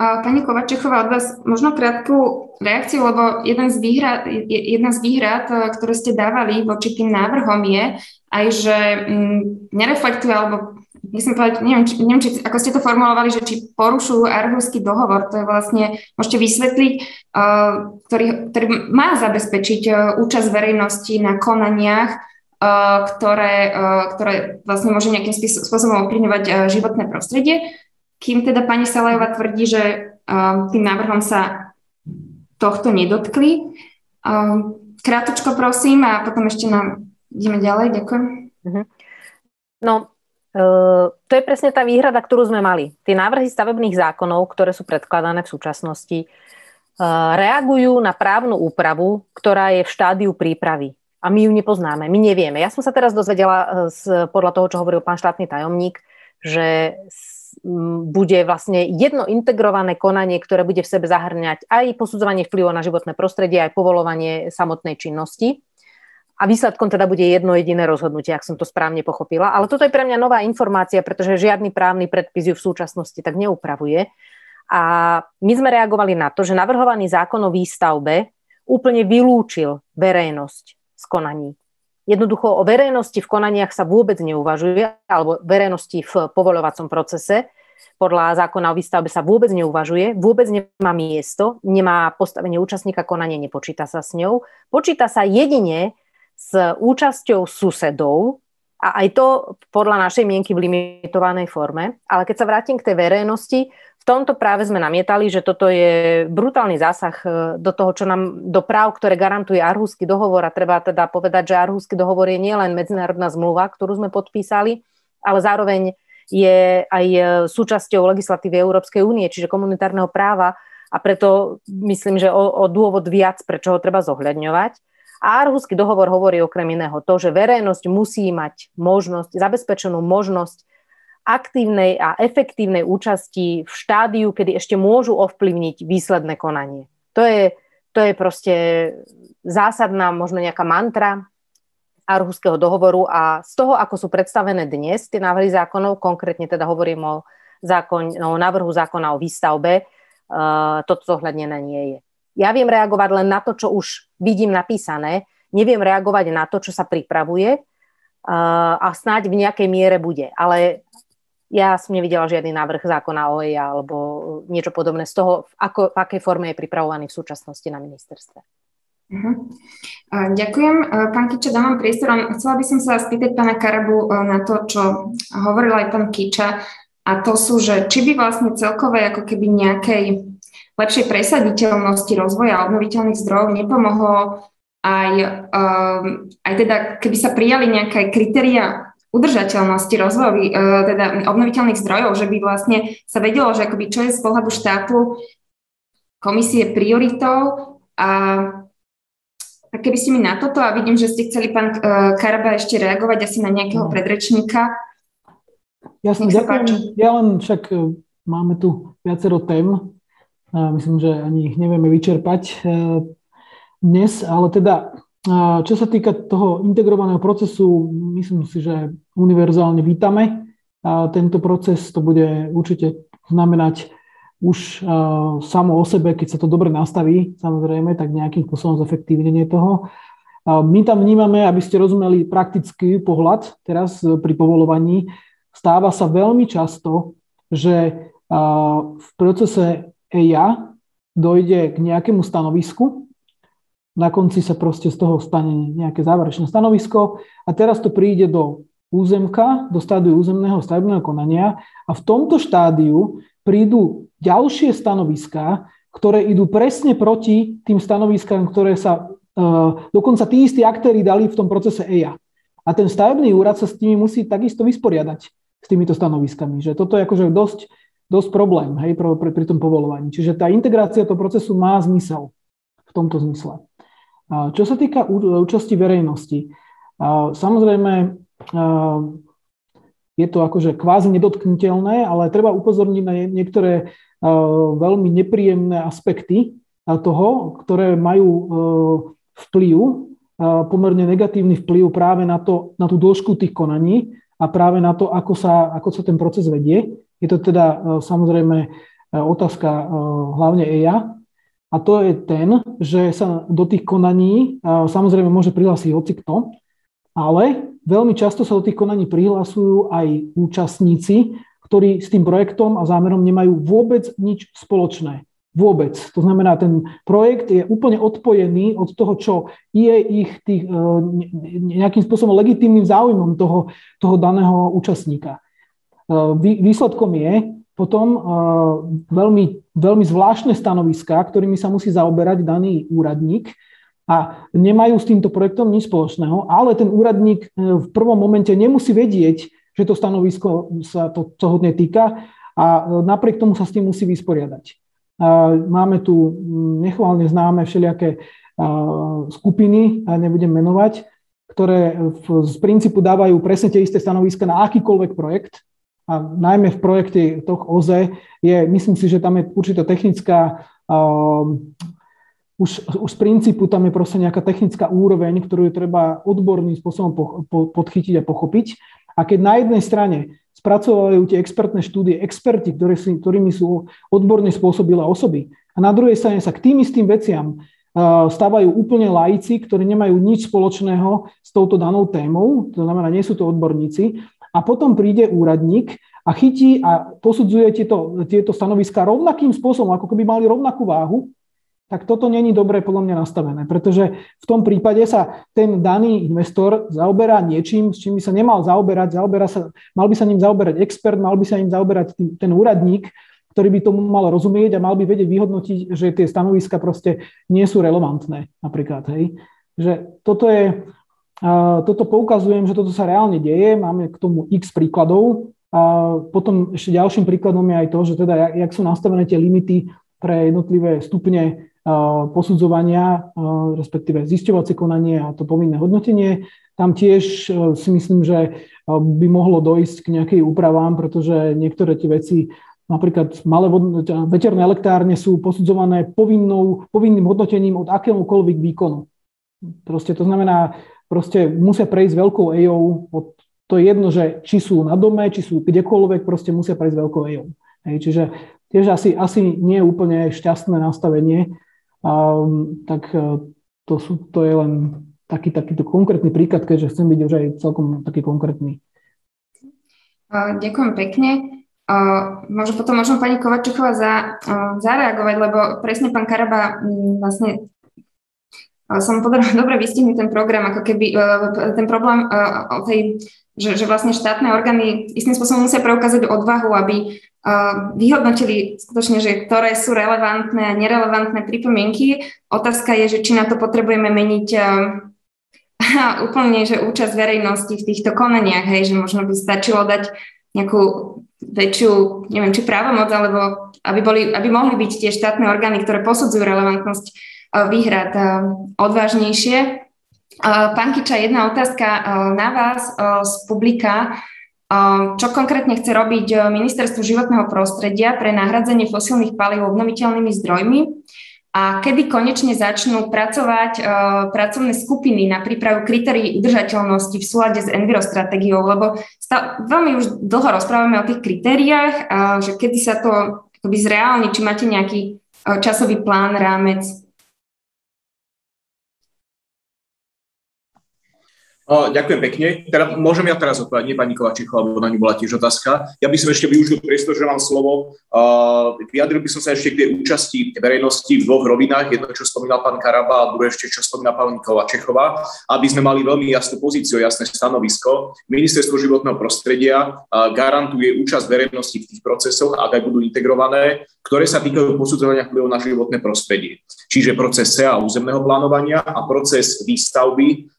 Pani Kovačechová, od vás možno krátku reakciu, lebo jeden z výhrad, jedna z výhrad, ktoré ste dávali voči tým návrhom je aj, že mm, nereflektuje alebo myslím povedať, neviem, či, neviem či, ako ste to formulovali, že či porušujú Arhuský dohovor, to je vlastne, môžete vysvetliť, uh, ktorý, ktorý má zabezpečiť uh, účasť verejnosti na konaniach, ktoré, uh, ktoré vlastne môže nejakým spôsobom ovplyvňovať uh, životné prostredie, kým teda pani Salajová tvrdí, že tým návrhom sa tohto nedotkli. Krátočko prosím a potom ešte nám ideme ďalej. Ďakujem. Uh-huh. No, to je presne tá výhrada, ktorú sme mali. Tie návrhy stavebných zákonov, ktoré sú predkladané v súčasnosti, reagujú na právnu úpravu, ktorá je v štádiu prípravy. A my ju nepoznáme, my nevieme. Ja som sa teraz dozvedela e, z, podľa toho, čo hovoril pán štátny tajomník, že bude vlastne jedno integrované konanie, ktoré bude v sebe zahrňať aj posudzovanie vplyvu na životné prostredie, aj povolovanie samotnej činnosti a výsledkom teda bude jedno jediné rozhodnutie, ak som to správne pochopila. Ale toto je pre mňa nová informácia, pretože žiadny právny predpis ju v súčasnosti tak neupravuje. A my sme reagovali na to, že navrhovaný zákon o výstavbe úplne vylúčil verejnosť z konaní. Jednoducho o verejnosti v konaniach sa vôbec neuvažuje, alebo verejnosti v povoľovacom procese. Podľa zákona o výstavbe sa vôbec neuvažuje, vôbec nemá miesto, nemá postavenie účastníka konania, nepočíta sa s ňou. Počíta sa jedine s účasťou susedov, a aj to podľa našej mienky v limitovanej forme. Ale keď sa vrátim k tej verejnosti, v tomto práve sme namietali, že toto je brutálny zásah e, do toho, čo nám, do práv, ktoré garantuje Arhusky dohovor. A treba teda povedať, že Arhusky dohovor je nielen medzinárodná zmluva, ktorú sme podpísali, ale zároveň je aj e, súčasťou legislatívy Európskej únie, čiže komunitárneho práva a preto myslím, že o, o dôvod viac, prečo ho treba zohľadňovať. A Arhusky dohovor hovorí okrem iného to, že verejnosť musí mať možnosť, zabezpečenú možnosť aktívnej a efektívnej účasti v štádiu, kedy ešte môžu ovplyvniť výsledné konanie. To je, to je proste zásadná, možno nejaká mantra Arhuského dohovoru a z toho, ako sú predstavené dnes tie návrhy zákonov, konkrétne teda hovorím o, zákon, o návrhu zákona o výstavbe, uh, toto zohľadnené nie je. Ja viem reagovať len na to, čo už vidím napísané, neviem reagovať na to, čo sa pripravuje uh, a snáď v nejakej miere bude. Ale ja som nevidela žiadny návrh zákona o EIA alebo niečo podobné z toho, ako, v akej forme je pripravovaný v súčasnosti na ministerstve. Uh-huh. Ďakujem. Pán Kiča, dávam priestor. Chcela by som sa spýtať pána Karabu na to, čo hovoril aj pán Kiča, a to sú, že či by vlastne celkové ako keby nejakej lepšej presaditeľnosti rozvoja obnoviteľných zdrojov nepomohlo aj, um, aj teda, keby sa prijali nejaké kritéria udržateľnosti rozvoja uh, teda obnoviteľných zdrojov, že by vlastne sa vedelo, že akoby čo je z pohľadu štátu komisie prioritou a tak keby ste mi na toto, a vidím, že ste chceli pán uh, Karaba ešte reagovať asi na nejakého no. predrečníka. Jasne, ďakujem. Ja len však uh, máme tu viacero tém, Myslím, že ani ich nevieme vyčerpať e, dnes, ale teda čo sa týka toho integrovaného procesu, myslím si, že univerzálne vítame. Tento proces to bude určite znamenať už samo o sebe, keď sa to dobre nastaví, samozrejme, tak nejakým spôsobom zefektívnenie toho. My tam vnímame, aby ste rozumeli praktický pohľad teraz pri povolovaní, stáva sa veľmi často, že v procese EIA dojde k nejakému stanovisku, na konci sa proste z toho stane nejaké záverečné stanovisko a teraz to príde do územka, do stádiu územného stavebného konania a v tomto štádiu prídu ďalšie stanoviská, ktoré idú presne proti tým stanoviskám, ktoré sa uh, dokonca tí istí aktéry dali v tom procese EIA. A ten stavebný úrad sa s tými musí takisto vysporiadať s týmito stanoviskami. Že toto je akože dosť dosť problém hej, pri, pri, pri tom povolovaní. Čiže tá integrácia toho procesu má zmysel v tomto zmysle. Čo sa týka účasti verejnosti, samozrejme je to akože kvázi nedotknutelné, ale treba upozorniť na niektoré veľmi nepríjemné aspekty toho, ktoré majú vplyv, pomerne negatívny vplyv práve na, to, na tú dĺžku tých konaní a práve na to, ako sa, ako sa ten proces vedie. Je to teda e, samozrejme e, otázka e, hlavne EIA. A to je ten, že sa do tých konaní samozrejme môže prihlásiť hocikto, ale veľmi často sa do tých konaní prihlasujú aj účastníci, ktorí s tým projektom a zámerom nemajú vôbec nič spoločné. Vôbec. To znamená, ten projekt je úplne odpojený od toho, čo je ich tých, nejakým spôsobom legitímnym záujmom toho, toho daného účastníka. E, výsledkom je potom e, veľmi, veľmi zvláštne stanoviská, ktorými sa musí zaoberať daný úradník a nemajú s týmto projektom nič spoločného, ale ten úradník v prvom momente nemusí vedieť, že to stanovisko sa to toho týka a napriek tomu sa s tým musí vysporiadať. Máme tu nechválne známe všelijaké skupiny, a nebudem menovať, ktoré z princípu dávajú presne tie isté stanoviska na akýkoľvek projekt. A najmä v projekte toho OZE je, myslím si, že tam je určitá technická, už, už z princípu tam je proste nejaká technická úroveň, ktorú je treba odborným spôsobom po, po, podchytiť a pochopiť. A keď na jednej strane spracovajú tie expertné štúdie experti, ktoré sú, ktorými sú odborne spôsobilé osoby. A na druhej strane sa k tým istým veciam stávajú úplne laici, ktorí nemajú nič spoločného s touto danou témou, to znamená, nie sú to odborníci. A potom príde úradník a chytí a posudzuje tieto, tieto stanoviská rovnakým spôsobom, ako keby mali rovnakú váhu tak toto není dobre podľa mňa nastavené, pretože v tom prípade sa ten daný investor zaoberá niečím, s čím by sa nemal zaoberať, zaoberá sa, mal by sa ním zaoberať expert, mal by sa ním zaoberať tým, ten úradník, ktorý by tomu mal rozumieť a mal by vedieť vyhodnotiť, že tie stanoviska proste nie sú relevantné napríklad. Hej. Že toto je, toto poukazujem, že toto sa reálne deje, máme k tomu x príkladov a potom ešte ďalším príkladom je aj to, že teda jak, sú nastavené tie limity pre jednotlivé stupne posudzovania, respektíve zisťovacie konanie a to povinné hodnotenie. Tam tiež si myslím, že by mohlo dojsť k nejakej úpravám, pretože niektoré tie veci, napríklad malé veterné elektrárne sú posudzované povinnou, povinným hodnotením od akéhokoľvek výkonu. Proste to znamená, proste musia prejsť veľkou EO, to je jedno, že či sú na dome, či sú kdekoľvek, proste musia prejsť veľkou EO. Čiže tiež asi, asi nie je úplne šťastné nastavenie, Um, tak e, to, sú, to je len taký, takýto konkrétny príklad, keďže chcem byť už aj celkom taký konkrétny. Ďakujem pekne. Možno potom možno pani Kovačuchová za, zareagovať, lebo presne pán Karaba vlastne som podarila dobre vystihnúť ten program, ako keby e, ten problém e, o tej, že, že vlastne štátne orgány istým spôsobom musia preukázať odvahu, aby vyhodnotili skutočne, že ktoré sú relevantné a nerelevantné pripomienky. Otázka je, že či na to potrebujeme meniť úplne, že účasť verejnosti v týchto konaniach, hej, že možno by stačilo dať nejakú väčšiu, neviem, či právomoc, alebo aby, boli, aby mohli byť tie štátne orgány, ktoré posudzujú relevantnosť výhrad odvážnejšie. Pán Kiča, jedna otázka na vás z publika. Čo konkrétne chce robiť eh, Ministerstvo životného prostredia pre nahradzenie fosílnych palív obnoviteľnými zdrojmi a kedy konečne začnú pracovať pracovné skupiny na prípravu kritérií udržateľnosti v súlade s envirostratégiou, lebo stav, veľmi už dlho rozprávame o tých kritériách, že kedy sa to akoby zreálni, či máte nejaký časový plán, rámec. Ďakujem pekne. Teda môžem ja teraz odpovedať, nie pani Kovačíková, lebo na ňu bola tiež otázka. Ja by som ešte využil priestor, že mám slovo. Uh, vyjadril by som sa ešte k tej účasti verejnosti v dvoch rovinách. Jedno, čo spomínal pán Karaba a druhé ešte, čo spomínal pani Kovačíková, aby sme mali veľmi jasnú pozíciu, jasné stanovisko. Ministerstvo životného prostredia uh, garantuje účasť verejnosti v tých procesoch, ak aj budú integrované, ktoré sa týkajú posudzovania vplyvu na životné prostredie. Čiže proces SEA územného plánovania a proces výstavby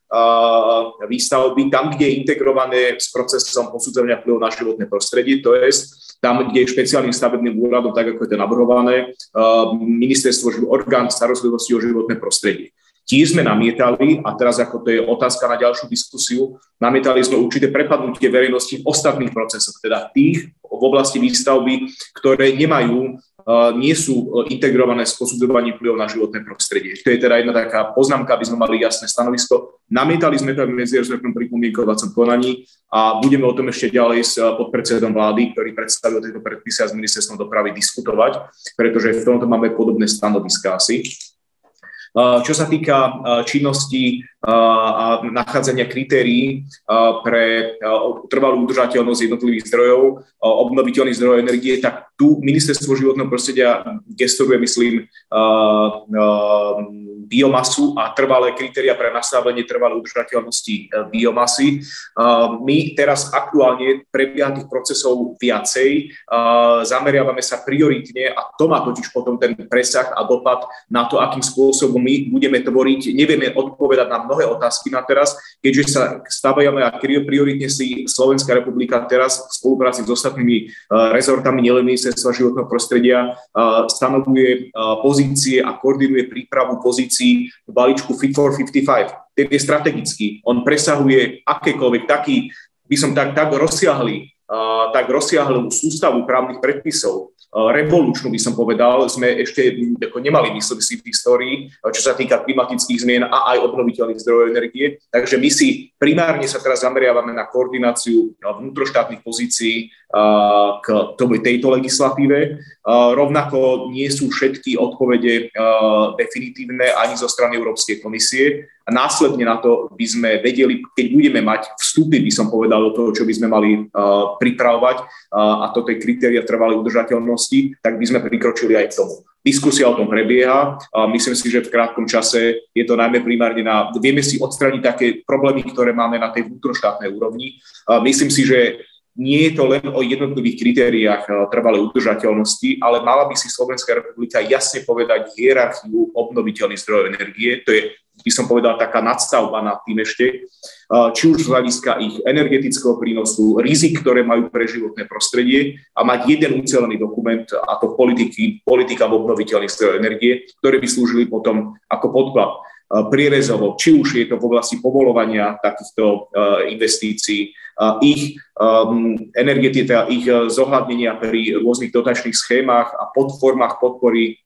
výstavby tam, kde je integrované s procesom posudzovania vplyvu na životné prostredie, to je tam, kde je špeciálnym stavebným úradom, tak ako je to navrhované, ministerstvo, orgán starostlivosti o životné prostredie. Tiež sme namietali, a teraz ako to je otázka na ďalšiu diskusiu, namietali sme určité prepadnutie verejnosti v ostatných procesoch, teda tých v oblasti výstavby, ktoré nemajú nie sú e, integrované s posudzovaním vplyvov na životné prostredie. To je teda jedna taká poznámka, aby sme mali jasné stanovisko. Namietali sme to v medzirezortnom pripomienkovacom konaní a budeme o tom ešte ďalej s e, podpredsedom vlády, ktorý predstavil tieto predpisy a s ministerstvom dopravy diskutovať, pretože v tomto máme podobné stanoviska asi. Čo sa týka činnosti a nachádzania kritérií pre trvalú udržateľnosť jednotlivých zdrojov, obnoviteľných zdrojov energie, tak tu ministerstvo životného prostredia gestoruje, myslím, biomasu a trvalé kritéria pre nastavenie trvalej udržateľnosti biomasy. My teraz aktuálne prebieha tých procesov viacej, zameriavame sa prioritne a to má totiž potom ten presah a dopad na to, akým spôsobom my budeme tvoriť. Nevieme odpovedať na mnohé otázky na teraz, keďže sa stavajame a prioritne si Slovenská republika teraz v spolupráci s ostatnými e, rezortami, nielen ministerstva životného prostredia, e, stanovuje e, pozície a koordinuje prípravu pozícií v balíčku Fit for 55. Ten je strategický. On presahuje akékoľvek taký, by som tak, tak rozsiahli, tak rozsiahlu sústavu právnych predpisov, revolučnú by som povedal, sme ešte ako nemali, si, v histórii, čo sa týka klimatických zmien a aj obnoviteľných zdrojov energie. Takže my si primárne sa teraz zameriavame na koordináciu vnútroštátnych pozícií k tejto legislatíve. Rovnako nie sú všetky odpovede definitívne ani zo strany Európskej komisie a následne na to by sme vedeli, keď budeme mať vstupy, by som povedal, do toho, čo by sme mali pripravovať a toto je kritéria trvalej udržateľnosti, tak by sme prikročili aj k tomu. Diskusia o tom prebieha. Myslím si, že v krátkom čase je to najmä primárne na... Vieme si odstraniť také problémy, ktoré máme na tej vnútroštátnej úrovni. Myslím si, že nie je to len o jednotlivých kritériách eh, trvalej udržateľnosti, ale mala by si Slovenská republika jasne povedať hierarchiu obnoviteľných zdrojov energie. To je, by som povedal, taká nadstavba nad tým ešte, eh, či už z hľadiska ich energetického prínosu, rizik, ktoré majú pre životné prostredie a mať jeden ucelený dokument, a to politiky, politika obnoviteľných zdrojov energie, ktoré by slúžili potom ako podklad eh, prierezovo, či už je to v oblasti povolovania takýchto investícií, ich um, energetika, ich uh, zohľadnenia pri rôznych dotačných schémach a podformách podpory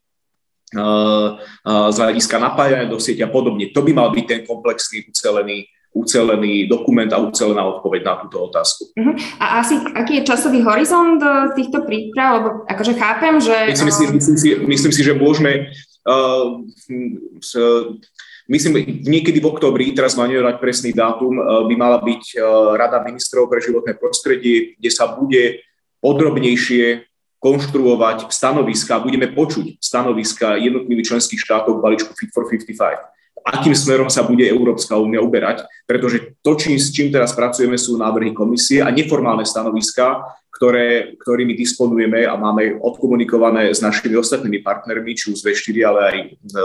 uh, uh, z hľadiska napájania do sieťa a podobne. To by mal byť ten komplexný, ucelený, ucelený dokument a ucelená odpoveď na túto otázku. Uh-huh. A asi, aký je časový horizont týchto príprav? Lebo akože chápem, že... Myslím si, myslím si, myslím si že môžeme uh, Myslím, niekedy v oktobri, teraz mám neviem presný dátum, eh, by mala byť eh, Rada ministrov pre životné prostredie, kde sa bude podrobnejšie konštruovať stanoviska, budeme počuť stanoviska jednotlivých členských štátov v balíčku Fit for 55 akým smerom sa bude Európska únia uberať, pretože to, čím, s čím teraz pracujeme, sú návrhy komisie a neformálne stanoviská, ktoré, ktorými disponujeme a máme odkomunikované s našimi ostatnými partnermi, či už z V4, ale aj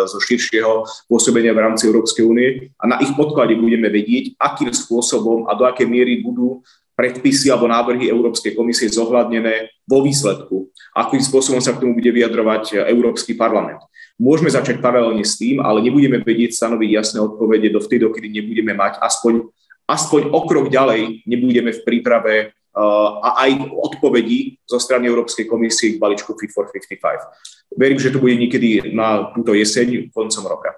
zo širšieho pôsobenia v rámci Európskej únie. A na ich podklade budeme vedieť, akým spôsobom a do akej miery budú predpisy alebo návrhy Európskej komisie zohľadnené vo výsledku. Akým spôsobom sa k tomu bude vyjadrovať Európsky parlament. Môžeme začať paralelne s tým, ale nebudeme vedieť stanoviť jasné odpovede do vtedy, dokedy nebudeme mať aspoň, aspoň o krok ďalej, nebudeme v príprave a aj odpovedí zo strany Európskej komisie k balíčku Fit for 55. Verím, že to bude niekedy na túto jeseň koncom roka.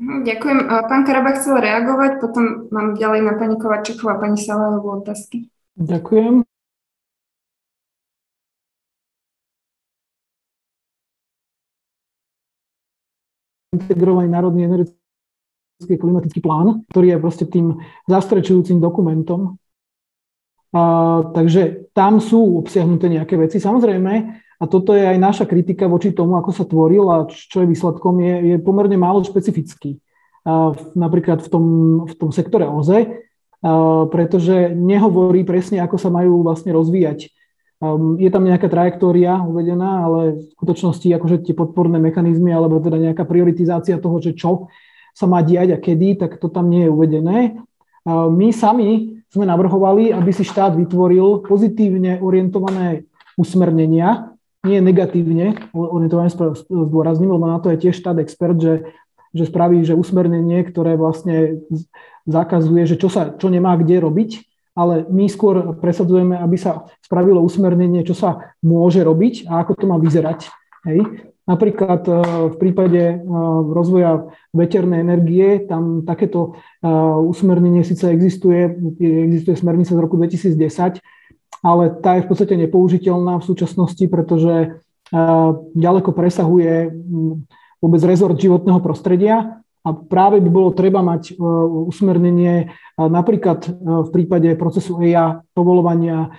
No, ďakujem. Pán Karaba chcel reagovať, potom mám ďalej na pani Kovačekovú a pani Salovú otázky. Ďakujem. integrovaný národný energetický klimatický plán, ktorý je proste tým zastrečujúcim dokumentom. Takže tam sú obsiahnuté nejaké veci. Samozrejme, a toto je aj naša kritika voči tomu, ako sa tvoril a čo je výsledkom, je, je pomerne málo špecifický. A, napríklad v tom, v tom sektore OZE, a, pretože nehovorí presne, ako sa majú vlastne rozvíjať Um, je tam nejaká trajektória uvedená, ale v skutočnosti akože tie podporné mechanizmy alebo teda nejaká prioritizácia toho, že čo sa má diať a kedy, tak to tam nie je uvedené. Uh, my sami sme navrhovali, aby si štát vytvoril pozitívne orientované usmernenia, nie negatívne orientované zdôrazním, lebo na to je tiež štát expert, že, že spraví, že usmernenie, ktoré vlastne zakazuje, že čo, sa, čo nemá kde robiť, ale my skôr presadzujeme, aby sa spravilo usmernenie, čo sa môže robiť a ako to má vyzerať. Hej. Napríklad e, v prípade e, rozvoja veternej energie, tam takéto e, usmernenie síce existuje, existuje smernica z roku 2010, ale tá je v podstate nepoužiteľná v súčasnosti, pretože ďaleko presahuje vôbec rezort životného prostredia a práve by bolo treba mať usmernenie napríklad v prípade procesu EIA povolovania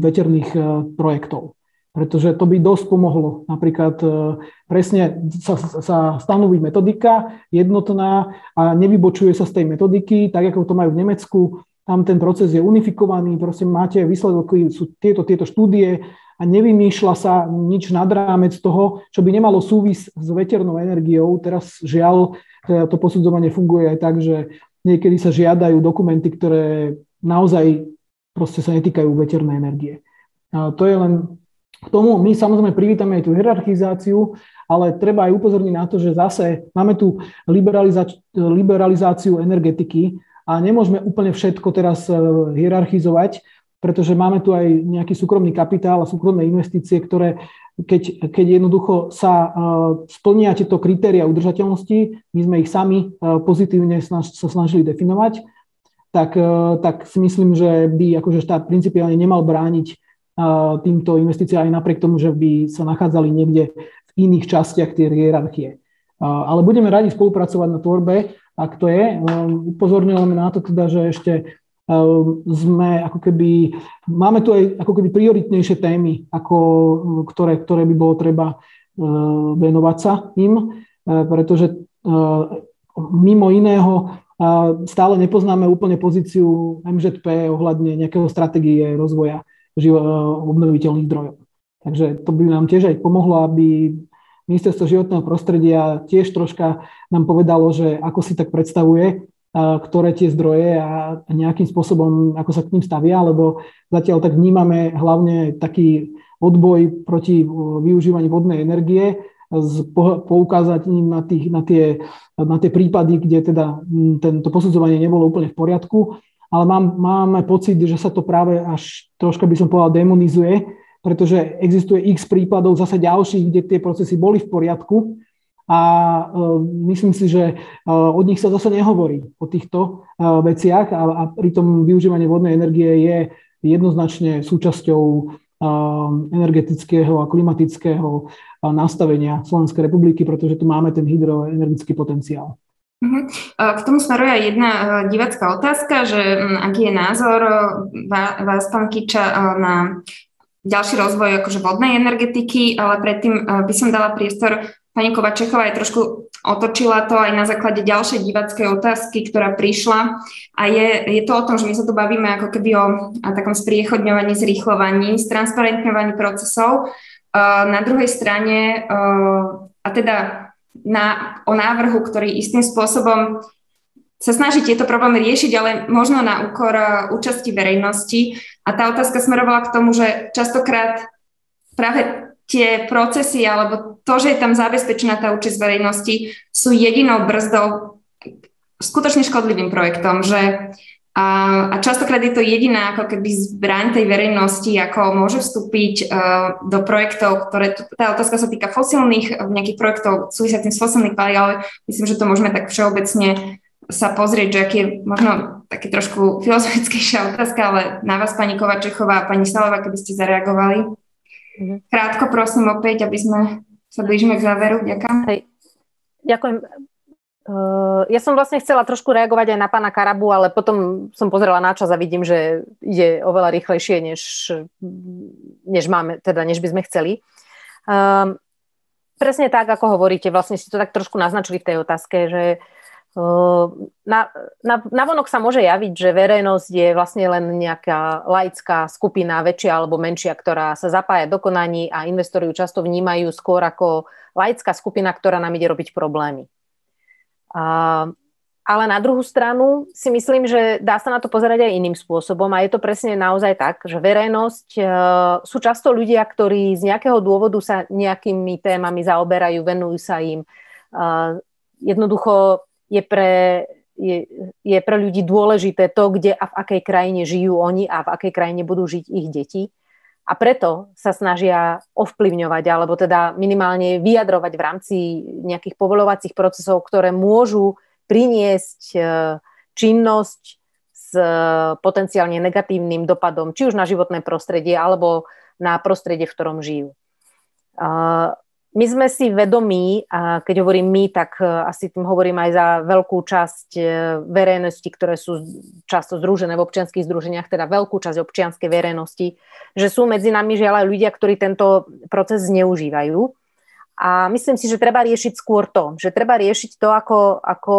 veterných projektov pretože to by dosť pomohlo. Napríklad presne sa, sa stanoví metodika jednotná a nevybočuje sa z tej metodiky, tak ako to majú v Nemecku, tam ten proces je unifikovaný, proste máte výsledky, sú tieto, tieto štúdie a nevymýšľa sa nič nad rámec toho, čo by nemalo súvis s veternou energiou. Teraz žiaľ, to posudzovanie funguje aj tak, že niekedy sa žiadajú dokumenty, ktoré naozaj proste sa netýkajú veternej energie. A to je len k tomu, my samozrejme privítame aj tú hierarchizáciu, ale treba aj upozorniť na to, že zase máme tu liberalizáciu energetiky a nemôžeme úplne všetko teraz e, hierarchizovať, pretože máme tu aj nejaký súkromný kapitál a súkromné investície, ktoré keď, keď jednoducho sa uh, splnia tieto kritéria udržateľnosti, my sme ich sami uh, pozitívne snaž, sa snažili definovať, tak, tak si myslím, že by akože štát principiálne nemal brániť týmto investíciám aj napriek tomu, že by sa nachádzali niekde v iných častiach tej hierarchie. Ale budeme radi spolupracovať na tvorbe ak to je. Upozorňujeme na to teda, že ešte sme ako keby, máme tu aj ako keby prioritnejšie témy, ako, ktoré, ktoré by bolo treba venovať sa im, pretože mimo iného stále nepoznáme úplne pozíciu MŽP ohľadne nejakého stratégie rozvoja obnoviteľných zdrojov. Takže to by nám tiež aj pomohlo, aby ministerstvo životného prostredia tiež troška nám povedalo, že ako si tak predstavuje, ktoré tie zdroje a nejakým spôsobom, ako sa k ním stavia, lebo zatiaľ tak vnímame hlavne taký odboj proti využívaniu vodnej energie, poukázať im na, tých, na, tie, na tie prípady, kde teda tento posudzovanie nebolo úplne v poriadku, ale mám, máme pocit, že sa to práve až troška by som povedal demonizuje, pretože existuje x prípadov zase ďalších, kde tie procesy boli v poriadku a uh, myslím si, že uh, od nich sa zase nehovorí o týchto uh, veciach a, a pritom využívanie vodnej energie je jednoznačne súčasťou energetického a klimatického nastavenia Slovenskej republiky, pretože tu máme ten hydroenergický potenciál. Mhm. K tomu smeruje aj jedna divácká otázka, že aký je názor vás, pán Kiča, na ďalší rozvoj akože vodnej energetiky, ale predtým by som dala priestor pani Kovačechová aj trošku otočila to aj na základe ďalšej divackej otázky, ktorá prišla a je, je to o tom, že my sa tu bavíme ako keby o, takom spriechodňovaní, zrýchlovaní, stransparentňovaní procesov. Na druhej strane a teda na, o návrhu, ktorý istým spôsobom sa snaží tieto problémy riešiť, ale možno na úkor účasti verejnosti. A tá otázka smerovala k tomu, že častokrát práve tie procesy alebo to, že je tam zabezpečená tá účasť verejnosti, sú jedinou brzdou skutočne škodlivým projektom, že a, a častokrát je to jediná ako keby zbraň tej verejnosti, ako môže vstúpiť uh, do projektov, ktoré, tá otázka sa týka fosilných, nejakých projektov súvisiacich s fosilných palív, ale myslím, že to môžeme tak všeobecne sa pozrieť, že aký je možno taký trošku filozofickejšia otázka, ale na vás, pani Kovačechová a pani Salová, keby ste zareagovali. Mm-hmm. Krátko prosím opäť, aby sme sa blížime k záveru. Ďakujem. Hej. Ďakujem. Uh, ja som vlastne chcela trošku reagovať aj na pána Karabu, ale potom som pozrela na čas a vidím, že ide oveľa rýchlejšie, než, než máme, teda než by sme chceli. Um, presne tak, ako hovoríte, vlastne si to tak trošku naznačili v tej otázke, že uh, na, na, navonok sa môže javiť, že verejnosť je vlastne len nejaká laická skupina, väčšia alebo menšia, ktorá sa zapája do konaní a investori ju často vnímajú skôr ako laická skupina, ktorá nám ide robiť problémy. Ale na druhú stranu si myslím, že dá sa na to pozerať aj iným spôsobom a je to presne naozaj tak, že verejnosť e, sú často ľudia, ktorí z nejakého dôvodu sa nejakými témami zaoberajú, venujú sa im. E, jednoducho je pre, je, je pre ľudí dôležité to, kde a v akej krajine žijú oni a v akej krajine budú žiť ich deti. A preto sa snažia ovplyvňovať, alebo teda minimálne vyjadrovať v rámci nejakých povolovacích procesov, ktoré môžu priniesť e, činnosť s e, potenciálne negatívnym dopadom, či už na životné prostredie, alebo na prostredie, v ktorom žijú. My sme si vedomí, a keď hovorím my, tak e, asi tým hovorím aj za veľkú časť e, verejnosti, ktoré sú často združené v občianských združeniach, teda veľkú časť občianskej verejnosti, že sú medzi nami žiaľ aj ľudia, ktorí tento proces zneužívajú. A myslím si, že treba riešiť skôr to, že treba riešiť to, ako, ako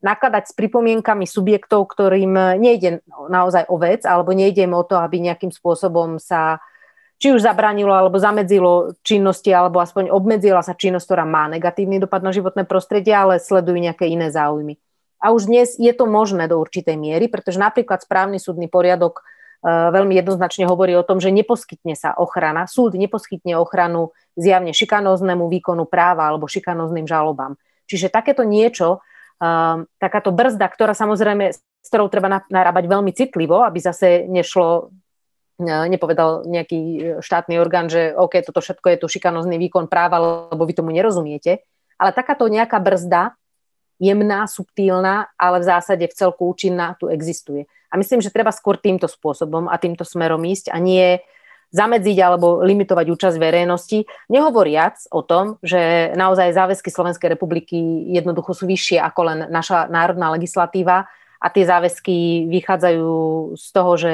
nakladať s pripomienkami subjektov, ktorým nejde naozaj o vec, alebo nejde im o to, aby nejakým spôsobom sa či už zabránilo alebo zamedzilo činnosti, alebo aspoň obmedzila sa činnosť, ktorá má negatívny dopad na životné prostredie, ale sledujú nejaké iné záujmy. A už dnes je to možné do určitej miery, pretože napríklad správny súdny poriadok uh, veľmi jednoznačne hovorí o tom, že neposkytne sa ochrana, súd neposkytne ochranu zjavne šikanóznemu výkonu práva alebo šikanózným žalobám. Čiže takéto niečo, uh, takáto brzda, ktorá samozrejme s ktorou treba narábať veľmi citlivo, aby zase nešlo nepovedal nejaký e, štátny orgán, že OK, toto všetko je tu šikanozný výkon práva, lebo vy tomu nerozumiete. Ale takáto nejaká brzda, jemná, subtílna, ale v zásade v celku účinná, tu existuje. A myslím, že treba skôr týmto spôsobom a týmto smerom ísť a nie zamedziť alebo limitovať účasť verejnosti, nehovoriac o tom, že naozaj záväzky Slovenskej republiky jednoducho sú vyššie ako len naša národná legislatíva a tie záväzky vychádzajú z toho, že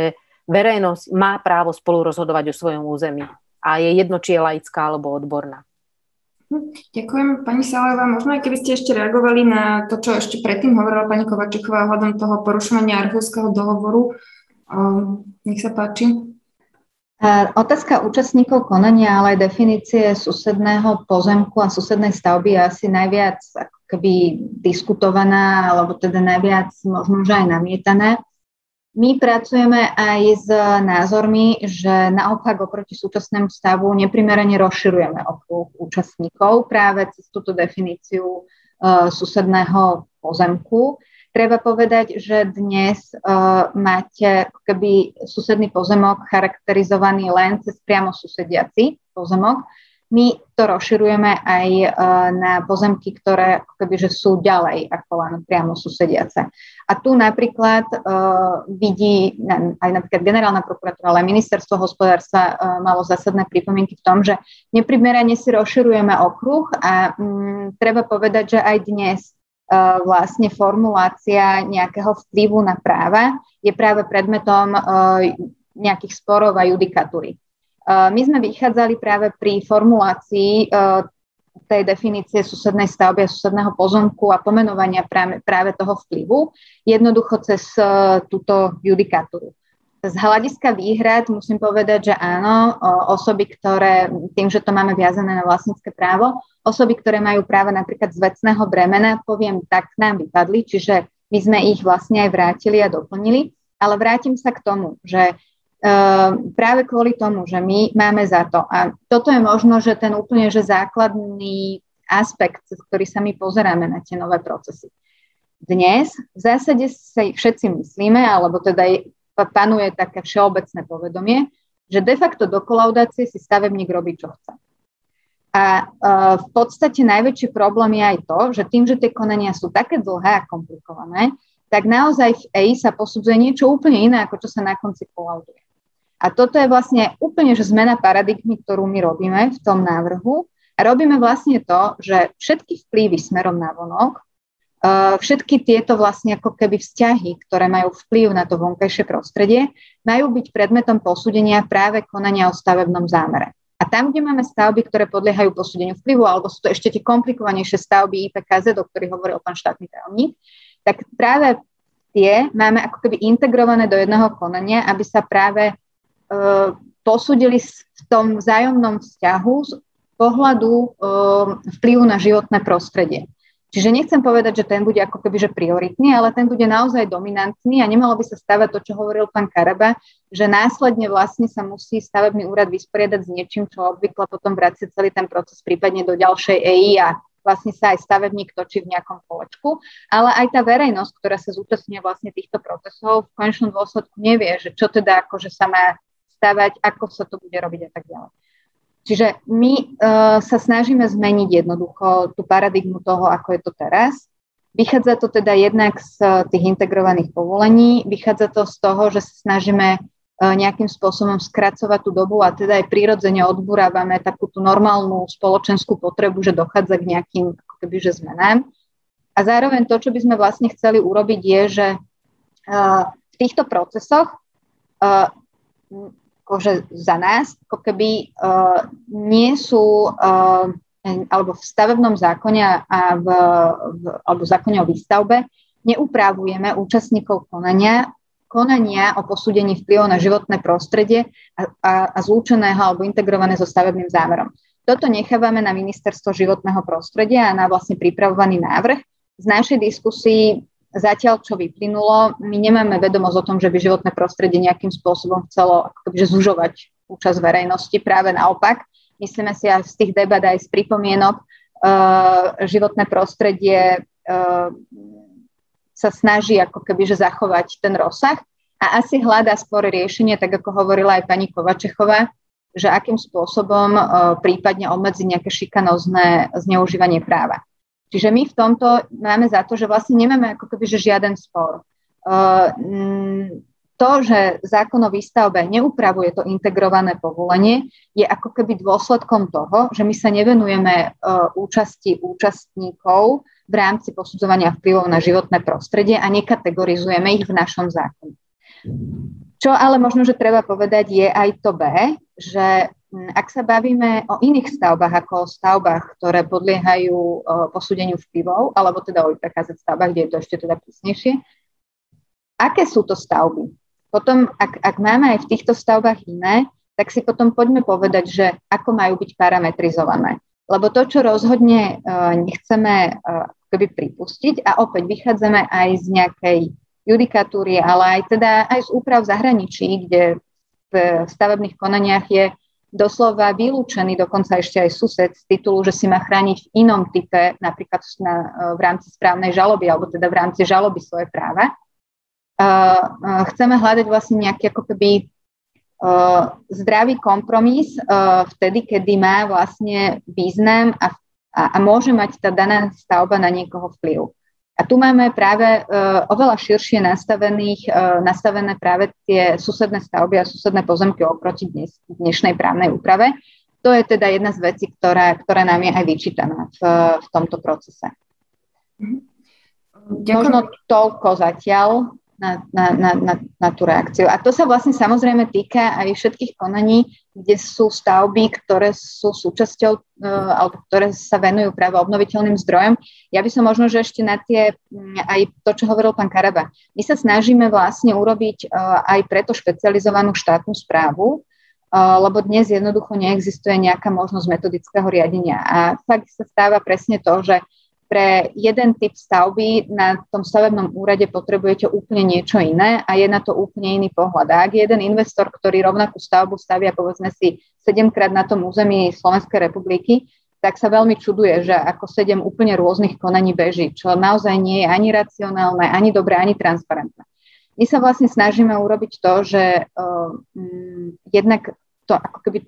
verejnosť má právo spolu rozhodovať o svojom území a je jedno, či je laická alebo odborná. Hm, ďakujem, pani Salajová. Možno aj keby ste ešte reagovali na to, čo ešte predtým hovorila pani Kovačeková ohľadom toho porušovania Arhusského dohovoru. Um, nech sa páči. Otázka účastníkov konania, ale aj definície susedného pozemku a susednej stavby je asi najviac ako keby diskutovaná, alebo teda najviac možno, že aj namietané. My pracujeme aj s názormi, že naopak oproti súčasnému stavu neprimerane rozširujeme okruh účastníkov práve cez túto definíciu uh, susedného pozemku. Treba povedať, že dnes uh, máte keby susedný pozemok charakterizovaný len cez priamo susediaci pozemok, my to rozširujeme aj e, na pozemky, ktoré kebyže sú ďalej ako len priamo susediace. A tu napríklad uh, vidí aj napríklad generálna prokuratúra, ale ministerstvo hospodárstva uh, malo zásadné pripomienky v tom, že neprimerane si rozširujeme okruh a um, treba povedať, že aj dnes vlastne formulácia nejakého vplyvu na práva je práve predmetom nejakých sporov a judikatúry. My sme vychádzali práve pri formulácii e, tej definície susednej stavby a susedného pozemku a pomenovania práve, toho vplyvu, jednoducho cez e, túto judikatúru. Z hľadiska výhrad musím povedať, že áno, osoby, ktoré, tým, že to máme viazané na vlastnícke právo, osoby, ktoré majú práva napríklad z vecného bremena, poviem, tak nám vypadli, čiže my sme ich vlastne aj vrátili a doplnili. Ale vrátim sa k tomu, že práve kvôli tomu, že my máme za to. A toto je možno, že ten úplne že základný aspekt, cez ktorý sa my pozeráme na tie nové procesy. Dnes v zásade sa všetci myslíme, alebo teda panuje také všeobecné povedomie, že de facto do kolaudácie si stavebník robí, čo chce. A uh, v podstate najväčší problém je aj to, že tým, že tie konania sú také dlhé a komplikované, tak naozaj v EI sa posudzuje niečo úplne iné, ako čo sa na konci kolauduje. A toto je vlastne úplne že zmena paradigmy, ktorú my robíme v tom návrhu. A robíme vlastne to, že všetky vplyvy smerom na vonok, uh, všetky tieto vlastne ako keby vzťahy, ktoré majú vplyv na to vonkajšie prostredie, majú byť predmetom posúdenia práve konania o stavebnom zámere. A tam, kde máme stavby, ktoré podliehajú posúdeniu vplyvu, alebo sú to ešte tie komplikovanejšie stavby IPKZ, o ktorých hovoril pán štátny tajomník, tak práve tie máme ako keby integrované do jedného konania, aby sa práve posúdili v tom vzájomnom vzťahu z pohľadu e, vplyvu na životné prostredie. Čiže nechcem povedať, že ten bude ako keby že prioritný, ale ten bude naozaj dominantný a nemalo by sa stavať to, čo hovoril pán Karaba, že následne vlastne sa musí stavebný úrad vysporiadať s niečím, čo obvykle potom vracia celý ten proces prípadne do ďalšej EI a vlastne sa aj stavebník točí v nejakom kolečku, ale aj tá verejnosť, ktorá sa zúčastňuje vlastne týchto procesov, v konečnom dôsledku nevie, že čo teda akože sa má stavať, ako sa to bude robiť a tak ďalej. Čiže my uh, sa snažíme zmeniť jednoducho tú paradigmu toho, ako je to teraz. Vychádza to teda jednak z uh, tých integrovaných povolení, vychádza to z toho, že sa snažíme nejakým spôsobom skracovať tú dobu a teda aj prirodzene odburávame takú tú normálnu spoločenskú potrebu, že dochádza k nejakým ako keby, že zmenám. A zároveň to, čo by sme vlastne chceli urobiť, je, že v týchto procesoch akože za nás ako keby nie sú alebo v stavebnom zákone a v, v, alebo v zákone o výstavbe neupravujeme účastníkov konania konania o posúdení vplyvu na životné prostredie a, a, a zlúčeného alebo integrované so stavebným zámerom. Toto nechávame na ministerstvo životného prostredia a na vlastne pripravovaný návrh. Z našej diskusii zatiaľ, čo vyplynulo, my nemáme vedomosť o tom, že by životné prostredie nejakým spôsobom chcelo akoby, zužovať účasť verejnosti. Práve naopak, myslíme si aj z tých debat, aj z pripomienok, uh, životné prostredie uh, sa snaží ako keby že zachovať ten rozsah a asi hľadá skôr riešenie, tak ako hovorila aj pani Kovačechová, že akým spôsobom uh, prípadne obmedziť nejaké šikanozné zneužívanie práva. Čiže my v tomto máme za to, že vlastne nemáme ako keby že žiaden spor. Uh, to, že zákon o výstavbe neupravuje to integrované povolenie, je ako keby dôsledkom toho, že my sa nevenujeme uh, účasti účastníkov v rámci posudzovania vplyvov na životné prostredie a nekategorizujeme ich v našom zákone. Čo ale možno, že treba povedať, je aj to B, že ak sa bavíme o iných stavbách ako o stavbách, ktoré podliehajú posúdeniu vplyvov, alebo teda o prechádzať stavbách, kde je to ešte teda prísnejšie, aké sú to stavby? Potom, ak, ak máme aj v týchto stavbách iné, tak si potom poďme povedať, že ako majú byť parametrizované. Lebo to, čo rozhodne uh, nechceme uh, keby pripustiť a opäť vychádzame aj z nejakej judikatúry, ale aj teda aj z úprav zahraničí, kde v stavebných konaniach je doslova vylúčený dokonca ešte aj sused z titulu, že si má chrániť v inom type, napríklad na, v rámci správnej žaloby, alebo teda v rámci žaloby svoje práva. Uh, chceme hľadať vlastne nejaký ako keby uh, zdravý kompromis uh, vtedy, kedy má vlastne význam a a, a môže mať tá daná stavba na niekoho vplyv. A tu máme práve uh, oveľa širšie nastavených, uh, nastavené práve tie susedné stavby a susedné pozemky oproti dnes, dnešnej právnej úprave. To je teda jedna z vecí, ktorá, ktorá nám je aj vyčítaná v, v tomto procese. Ďakujem. Možno toľko zatiaľ na, na, na, na, na tú reakciu. A to sa vlastne samozrejme týka aj všetkých konaní, kde sú stavby, ktoré sú súčasťou uh, alebo ktoré sa venujú práve obnoviteľným zdrojom. Ja by som možno, že ešte na tie, aj to, čo hovoril pán Karaba. My sa snažíme vlastne urobiť uh, aj preto špecializovanú štátnu správu, uh, lebo dnes jednoducho neexistuje nejaká možnosť metodického riadenia. A fakt sa stáva presne to, že pre jeden typ stavby na tom stavebnom úrade potrebujete úplne niečo iné a je na to úplne iný pohľad. A ak jeden investor, ktorý rovnakú stavbu stavia povedzme si 7 krát na tom území Slovenskej republiky, tak sa veľmi čuduje, že ako sedem úplne rôznych konaní beží, čo naozaj nie je ani racionálne, ani dobré, ani transparentné. My sa vlastne snažíme urobiť to, že uh, um, jednak to ako keby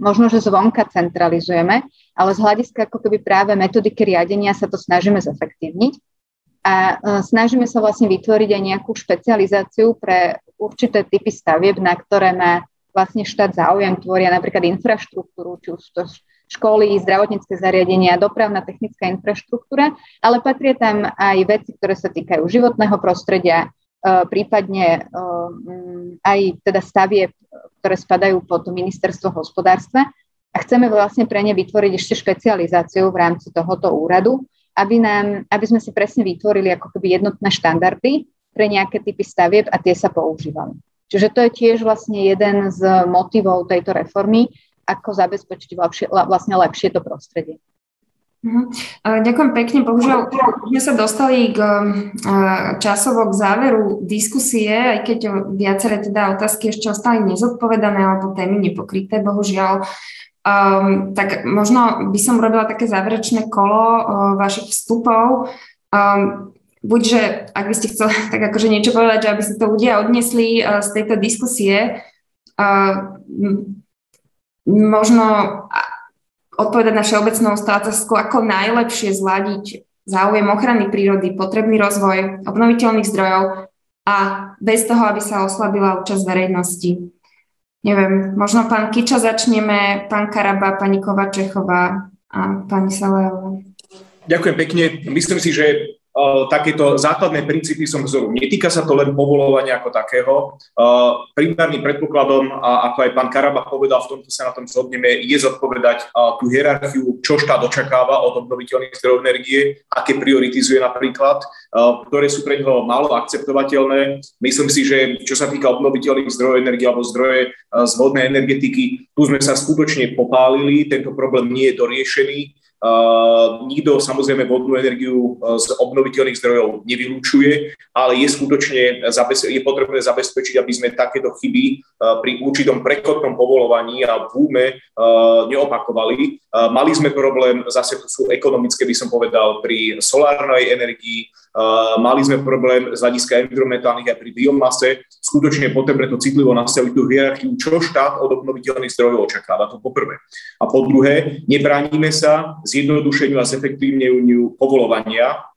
možno, že zvonka centralizujeme, ale z hľadiska ako keby práve metodiky riadenia sa to snažíme zefektívniť. A e, snažíme sa vlastne vytvoriť aj nejakú špecializáciu pre určité typy stavieb, na ktoré má vlastne štát záujem, tvoria napríklad infraštruktúru, či už to školy, zdravotnícke zariadenia, dopravná technická infraštruktúra, ale patria tam aj veci, ktoré sa týkajú životného prostredia, prípadne e, aj teda stavie, ktoré spadajú pod ministerstvo hospodárstva a chceme vlastne pre ne vytvoriť ešte špecializáciu v rámci tohoto úradu, aby, nám, aby sme si presne vytvorili ako keby jednotné štandardy pre nejaké typy stavieb a tie sa používali. Čiže to je tiež vlastne jeden z motivov tejto reformy, ako zabezpečiť vlastne lepšie to prostredie. Mhm. Ďakujem pekne. Bohužiaľ, sme sa dostali k časovo k záveru diskusie, aj keď viaceré teda otázky ešte ostali nezodpovedané alebo témy nepokryté, bohužiaľ. Um, tak možno by som robila také záverečné kolo uh, vašich vstupov. Um, buď, že ak by ste chceli tak akože niečo povedať, aby si to ľudia odnesli uh, z tejto diskusie, uh, možno odpovedať na všeobecnú otázku, ako najlepšie zladiť záujem ochrany prírody, potrebný rozvoj obnoviteľných zdrojov a bez toho, aby sa oslabila účasť verejnosti. Neviem, možno pán Kiča začneme, pán Karaba, pani Kovačechová a pani Salejová. Ďakujem pekne. Myslím si, že takéto základné princípy som vzoru. Netýka sa to len povolovania ako takého. Primárnym predpokladom, a ako aj pán Karabach povedal, v tomto sa na tom zhodneme, je zodpovedať tú hierarchiu, čo štát očakáva od obnoviteľných zdrojov energie, aké prioritizuje napríklad, ktoré sú pre neho málo akceptovateľné. Myslím si, že čo sa týka obnoviteľných zdrojov energie alebo zdroje z vodnej energetiky, tu sme sa skutočne popálili, tento problém nie je doriešený Uh, nikto samozrejme vodnú energiu z obnoviteľných zdrojov nevylúčuje, ale je skutočne je potrebné zabezpečiť, aby sme takéto chyby uh, pri určitom prechodnom povolovaní a v úme neopakovali. Mali sme problém, zase to sú ekonomické, by som povedal, pri solárnej energii, mali sme problém z hľadiska environmentálnych aj pri biomase. Skutočne potrebné to citlivo nastaviť tú hierarchiu, čo štát od obnoviteľných zdrojov očakáva, to poprvé. A po druhé, nebránime sa zjednodušeniu a zefektívneniu povolovania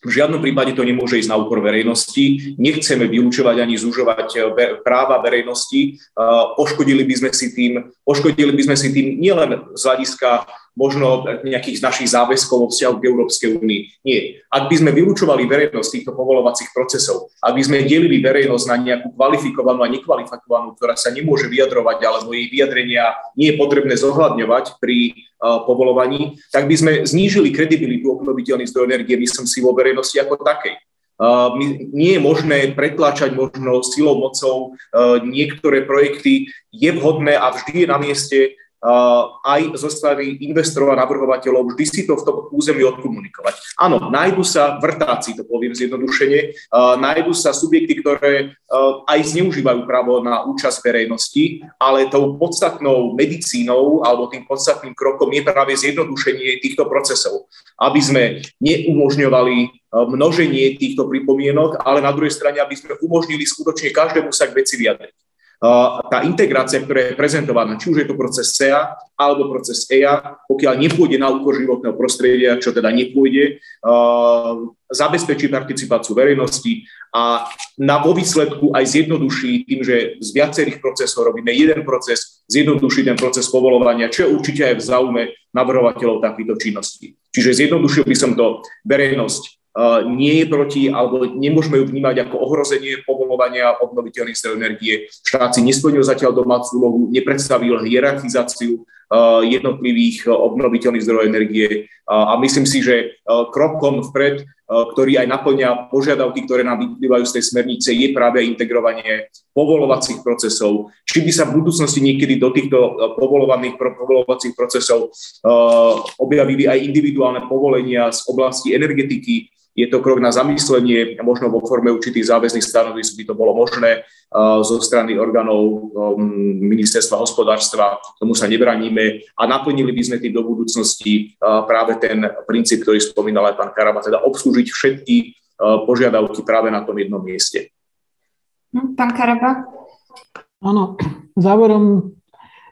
v žiadnom prípade to nemôže ísť na úkor verejnosti. Nechceme vylúčovať ani zužovať eh, práva verejnosti. Eh, poškodili by sme si tým, poškodili by sme si tým nielen z hľadiska možno nejakých z našich záväzkov vo vzťahu k Európskej únii. Nie. Ak by sme vylúčovali verejnosť týchto povolovacích procesov, ak by sme delili verejnosť na nejakú kvalifikovanú a nekvalifikovanú, ktorá sa nemôže vyjadrovať, alebo jej vyjadrenia nie je potrebné zohľadňovať pri uh, povolovaní, tak by sme znížili kredibilitu obnoviteľných zdrojov energie, myslím si, vo verejnosti ako takej. Uh, nie je možné pretláčať možno silou, mocou uh, niektoré projekty. Je vhodné a vždy je na mieste aj zo strany investorov a navrhovateľov vždy si to v tom území odkomunikovať. Áno, nájdu sa vrtáci, to poviem zjednodušene, nájdu sa subjekty, ktoré aj zneužívajú právo na účasť verejnosti, ale tou podstatnou medicínou alebo tým podstatným krokom je práve zjednodušenie týchto procesov, aby sme neumožňovali množenie týchto pripomienok, ale na druhej strane, aby sme umožnili skutočne každému sa k veci vyjadriť tá integrácia, ktorá je prezentovaná, či už je to proces CEA alebo proces EIA, pokiaľ nepôjde na úkor životného prostredia, čo teda nepôjde, zabezpečí participáciu verejnosti a na vo výsledku aj zjednoduší tým, že z viacerých procesov robíme jeden proces, zjednoduší ten proces povolovania, čo je určite aj v záujme navrhovateľov takýchto činností. Čiže zjednodušil by som to verejnosť nie je proti, alebo nemôžeme ju vnímať ako ohrozenie povolovania obnoviteľných zdrojov energie. Štát si nesplnil zatiaľ domácu úlohu, nepredstavil hierarchizáciu jednotlivých obnoviteľných zdrojov energie a myslím si, že krokom vpred, ktorý aj naplňa požiadavky, ktoré nám vyplývajú z tej smernice, je práve integrovanie povolovacích procesov. Či by sa v budúcnosti niekedy do týchto povolovaných povolovacích procesov objavili aj individuálne povolenia z oblasti energetiky, je to krok na zamyslenie, možno vo forme určitých záväzných stanovisk by to bolo možné zo strany orgánov um, ministerstva hospodárstva, tomu sa nebraníme a naplnili by sme tým do budúcnosti práve ten princíp, ktorý spomínal aj pán Karaba, teda obslúžiť všetky požiadavky práve na tom jednom mieste. Hm, pán Karaba? Áno, záverom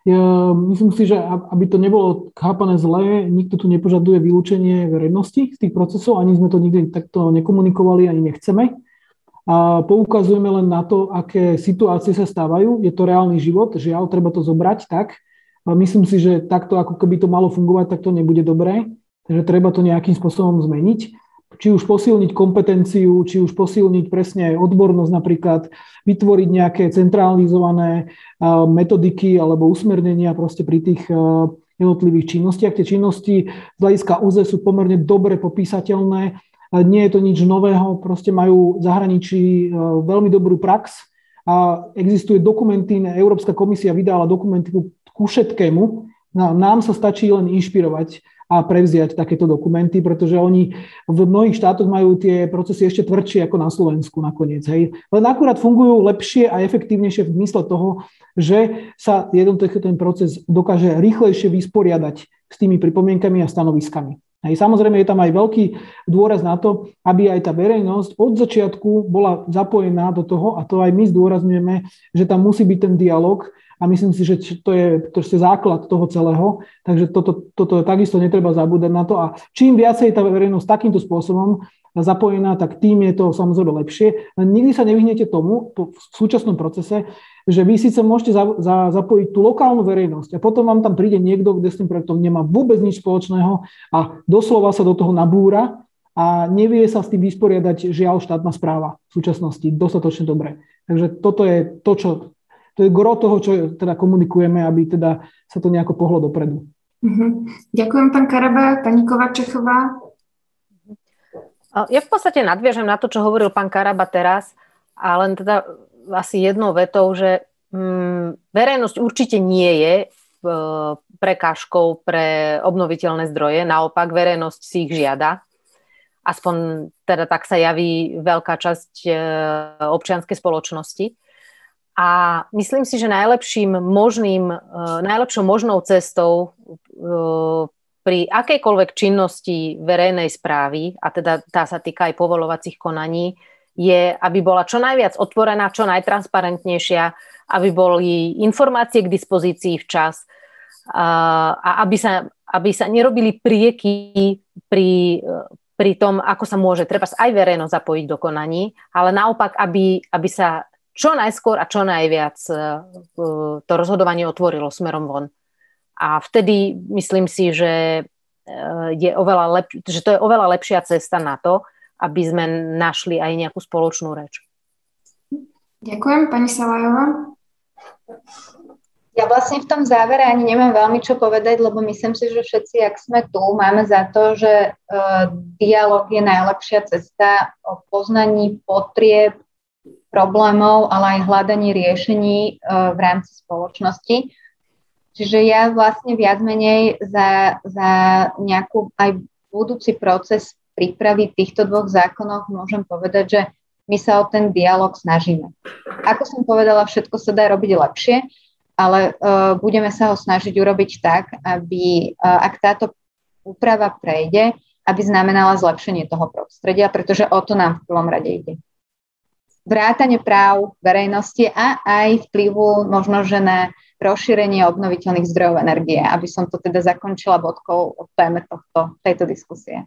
ja myslím si, že aby to nebolo chápané zle, nikto tu nepožaduje vylúčenie verejnosti z tých procesov, ani sme to nikdy takto nekomunikovali, ani nechceme. A poukazujeme len na to, aké situácie sa stávajú. Je to reálny život, žiaľ, treba to zobrať tak. A myslím si, že takto, ako keby to malo fungovať, tak to nebude dobré. Takže treba to nejakým spôsobom zmeniť či už posilniť kompetenciu, či už posilniť presne odbornosť napríklad, vytvoriť nejaké centralizované metodiky alebo usmernenia proste pri tých jednotlivých činnostiach. Tie činnosti z hľadiska UZE sú pomerne dobre popísateľné, nie je to nič nového, proste majú v zahraničí veľmi dobrú prax a existuje dokumenty, Európska komisia vydala dokumenty ku všetkému, nám sa stačí len inšpirovať a prevziať takéto dokumenty, pretože oni v mnohých štátoch majú tie procesy ešte tvrdšie ako na Slovensku nakoniec. Hej. Len akurát fungujú lepšie a efektívnejšie v zmysle toho, že sa jednoducho ten proces dokáže rýchlejšie vysporiadať s tými pripomienkami a stanoviskami. Hej, samozrejme je tam aj veľký dôraz na to, aby aj tá verejnosť od začiatku bola zapojená do toho a to aj my zdôrazňujeme, že tam musí byť ten dialog a myslím si, že to je, je základ toho celého, takže toto, toto takisto netreba zabúdať na to a čím viacej tá verejnosť takýmto spôsobom zapojená, tak tým je to samozrejme lepšie. Nikdy sa nevyhnete tomu v súčasnom procese, že vy síce môžete za, za, zapojiť tú lokálnu verejnosť a potom vám tam príde niekto, kde s tým projektom nemá vôbec nič spoločného a doslova sa do toho nabúra a nevie sa s tým vysporiadať žiaľ štátna správa v súčasnosti dostatočne dobre. Takže toto je to, čo, to je gro toho, čo teda komunikujeme, aby teda sa to nejako pohlo dopredu. Uh-huh. Ďakujem, pán Karaba. Pani Kovačechová? Ja v podstate nadviežem na to, čo hovoril pán Karaba teraz, a len teda asi jednou vetou, že mm, verejnosť určite nie je e, prekážkou pre obnoviteľné zdroje, naopak verejnosť si ich žiada. Aspoň teda tak sa javí veľká časť e, občianskej spoločnosti. A myslím si, že najlepším možným, e, najlepšou možnou cestou pri akejkoľvek činnosti verejnej správy, a teda tá sa týka aj povolovacích konaní, je, aby bola čo najviac otvorená, čo najtransparentnejšia, aby boli informácie k dispozícii včas a aby sa, aby sa nerobili prieky pri, pri tom, ako sa môže treba aj verejnosť zapojiť do konaní, ale naopak, aby, aby sa čo najskôr a čo najviac e, to rozhodovanie otvorilo smerom von. A vtedy myslím si, že, e, je oveľa lep- že to je oveľa lepšia cesta na to, aby sme našli aj nejakú spoločnú reč. Ďakujem, pani Salajová. Ja vlastne v tom závere ani nemám veľmi čo povedať, lebo myslím si, že všetci, ak sme tu, máme za to, že uh, dialog je najlepšia cesta o poznaní potrieb, problémov, ale aj hľadaní riešení uh, v rámci spoločnosti. Čiže ja vlastne viac menej za, za nejakú aj budúci proces prípravy týchto dvoch zákonov môžem povedať, že my sa o ten dialog snažíme. Ako som povedala, všetko sa dá robiť lepšie, ale uh, budeme sa ho snažiť urobiť tak, aby uh, ak táto úprava prejde, aby znamenala zlepšenie toho prostredia, pretože o to nám v prvom rade ide. Vrátanie práv verejnosti a aj vplyvu možno, že na rozšírenie obnoviteľných zdrojov energie, aby som to teda zakončila bodkou o téme tohto, tejto diskusie.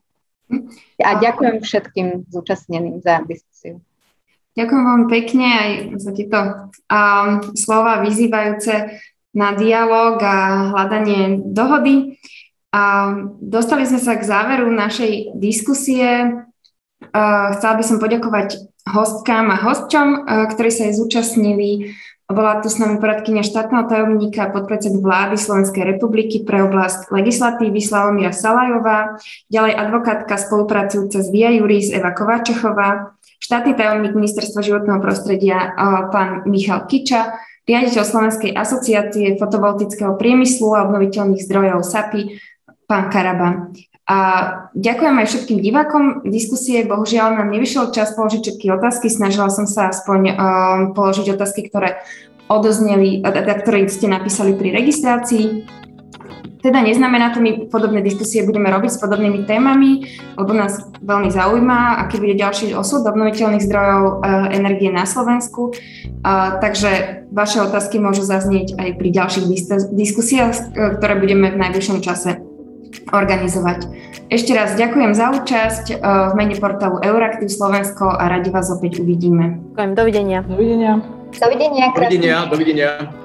A ďakujem všetkým zúčastneným za diskusiu. Ďakujem veľmi pekne aj za tieto um, slova vyzývajúce na dialog a hľadanie dohody. Um, dostali sme sa k záveru našej diskusie. Uh, chcela by som poďakovať hostkám a hostčom, uh, ktorí sa aj zúčastnili bola tu s nami poradkynia štátneho tajomníka podpredsedu vlády Slovenskej republiky pre oblasť legislatívy Slavomíra Salajová, ďalej advokátka spolupracujúca s Via Juris Eva Kováčechová, štátny tajomník Ministerstva životného prostredia pán Michal Kiča, riaditeľ Slovenskej asociácie fotovoltického priemyslu a obnoviteľných zdrojov SAPI, pán Karaba. A ďakujem aj všetkým divákom diskusie. Bohužiaľ nám nevyšiel čas položiť všetky otázky. Snažila som sa aspoň um, položiť otázky, ktoré odozneli, teda, ktoré ste napísali pri registrácii. Teda neznamená to, my podobné diskusie budeme robiť s podobnými témami, lebo nás veľmi zaujíma, aký bude ďalší osud obnoviteľných zdrojov uh, energie na Slovensku. Uh, takže vaše otázky môžu zaznieť aj pri ďalších diskusiách, uh, ktoré budeme v najbližšom čase organizovať. Ešte raz ďakujem za účasť eh, v mene portálu Euraktiv Slovensko a radi vás opäť uvidíme. Ďakujem, dovidenia. Dovidenia. Dovidenia. Dovidenia, dovidenia.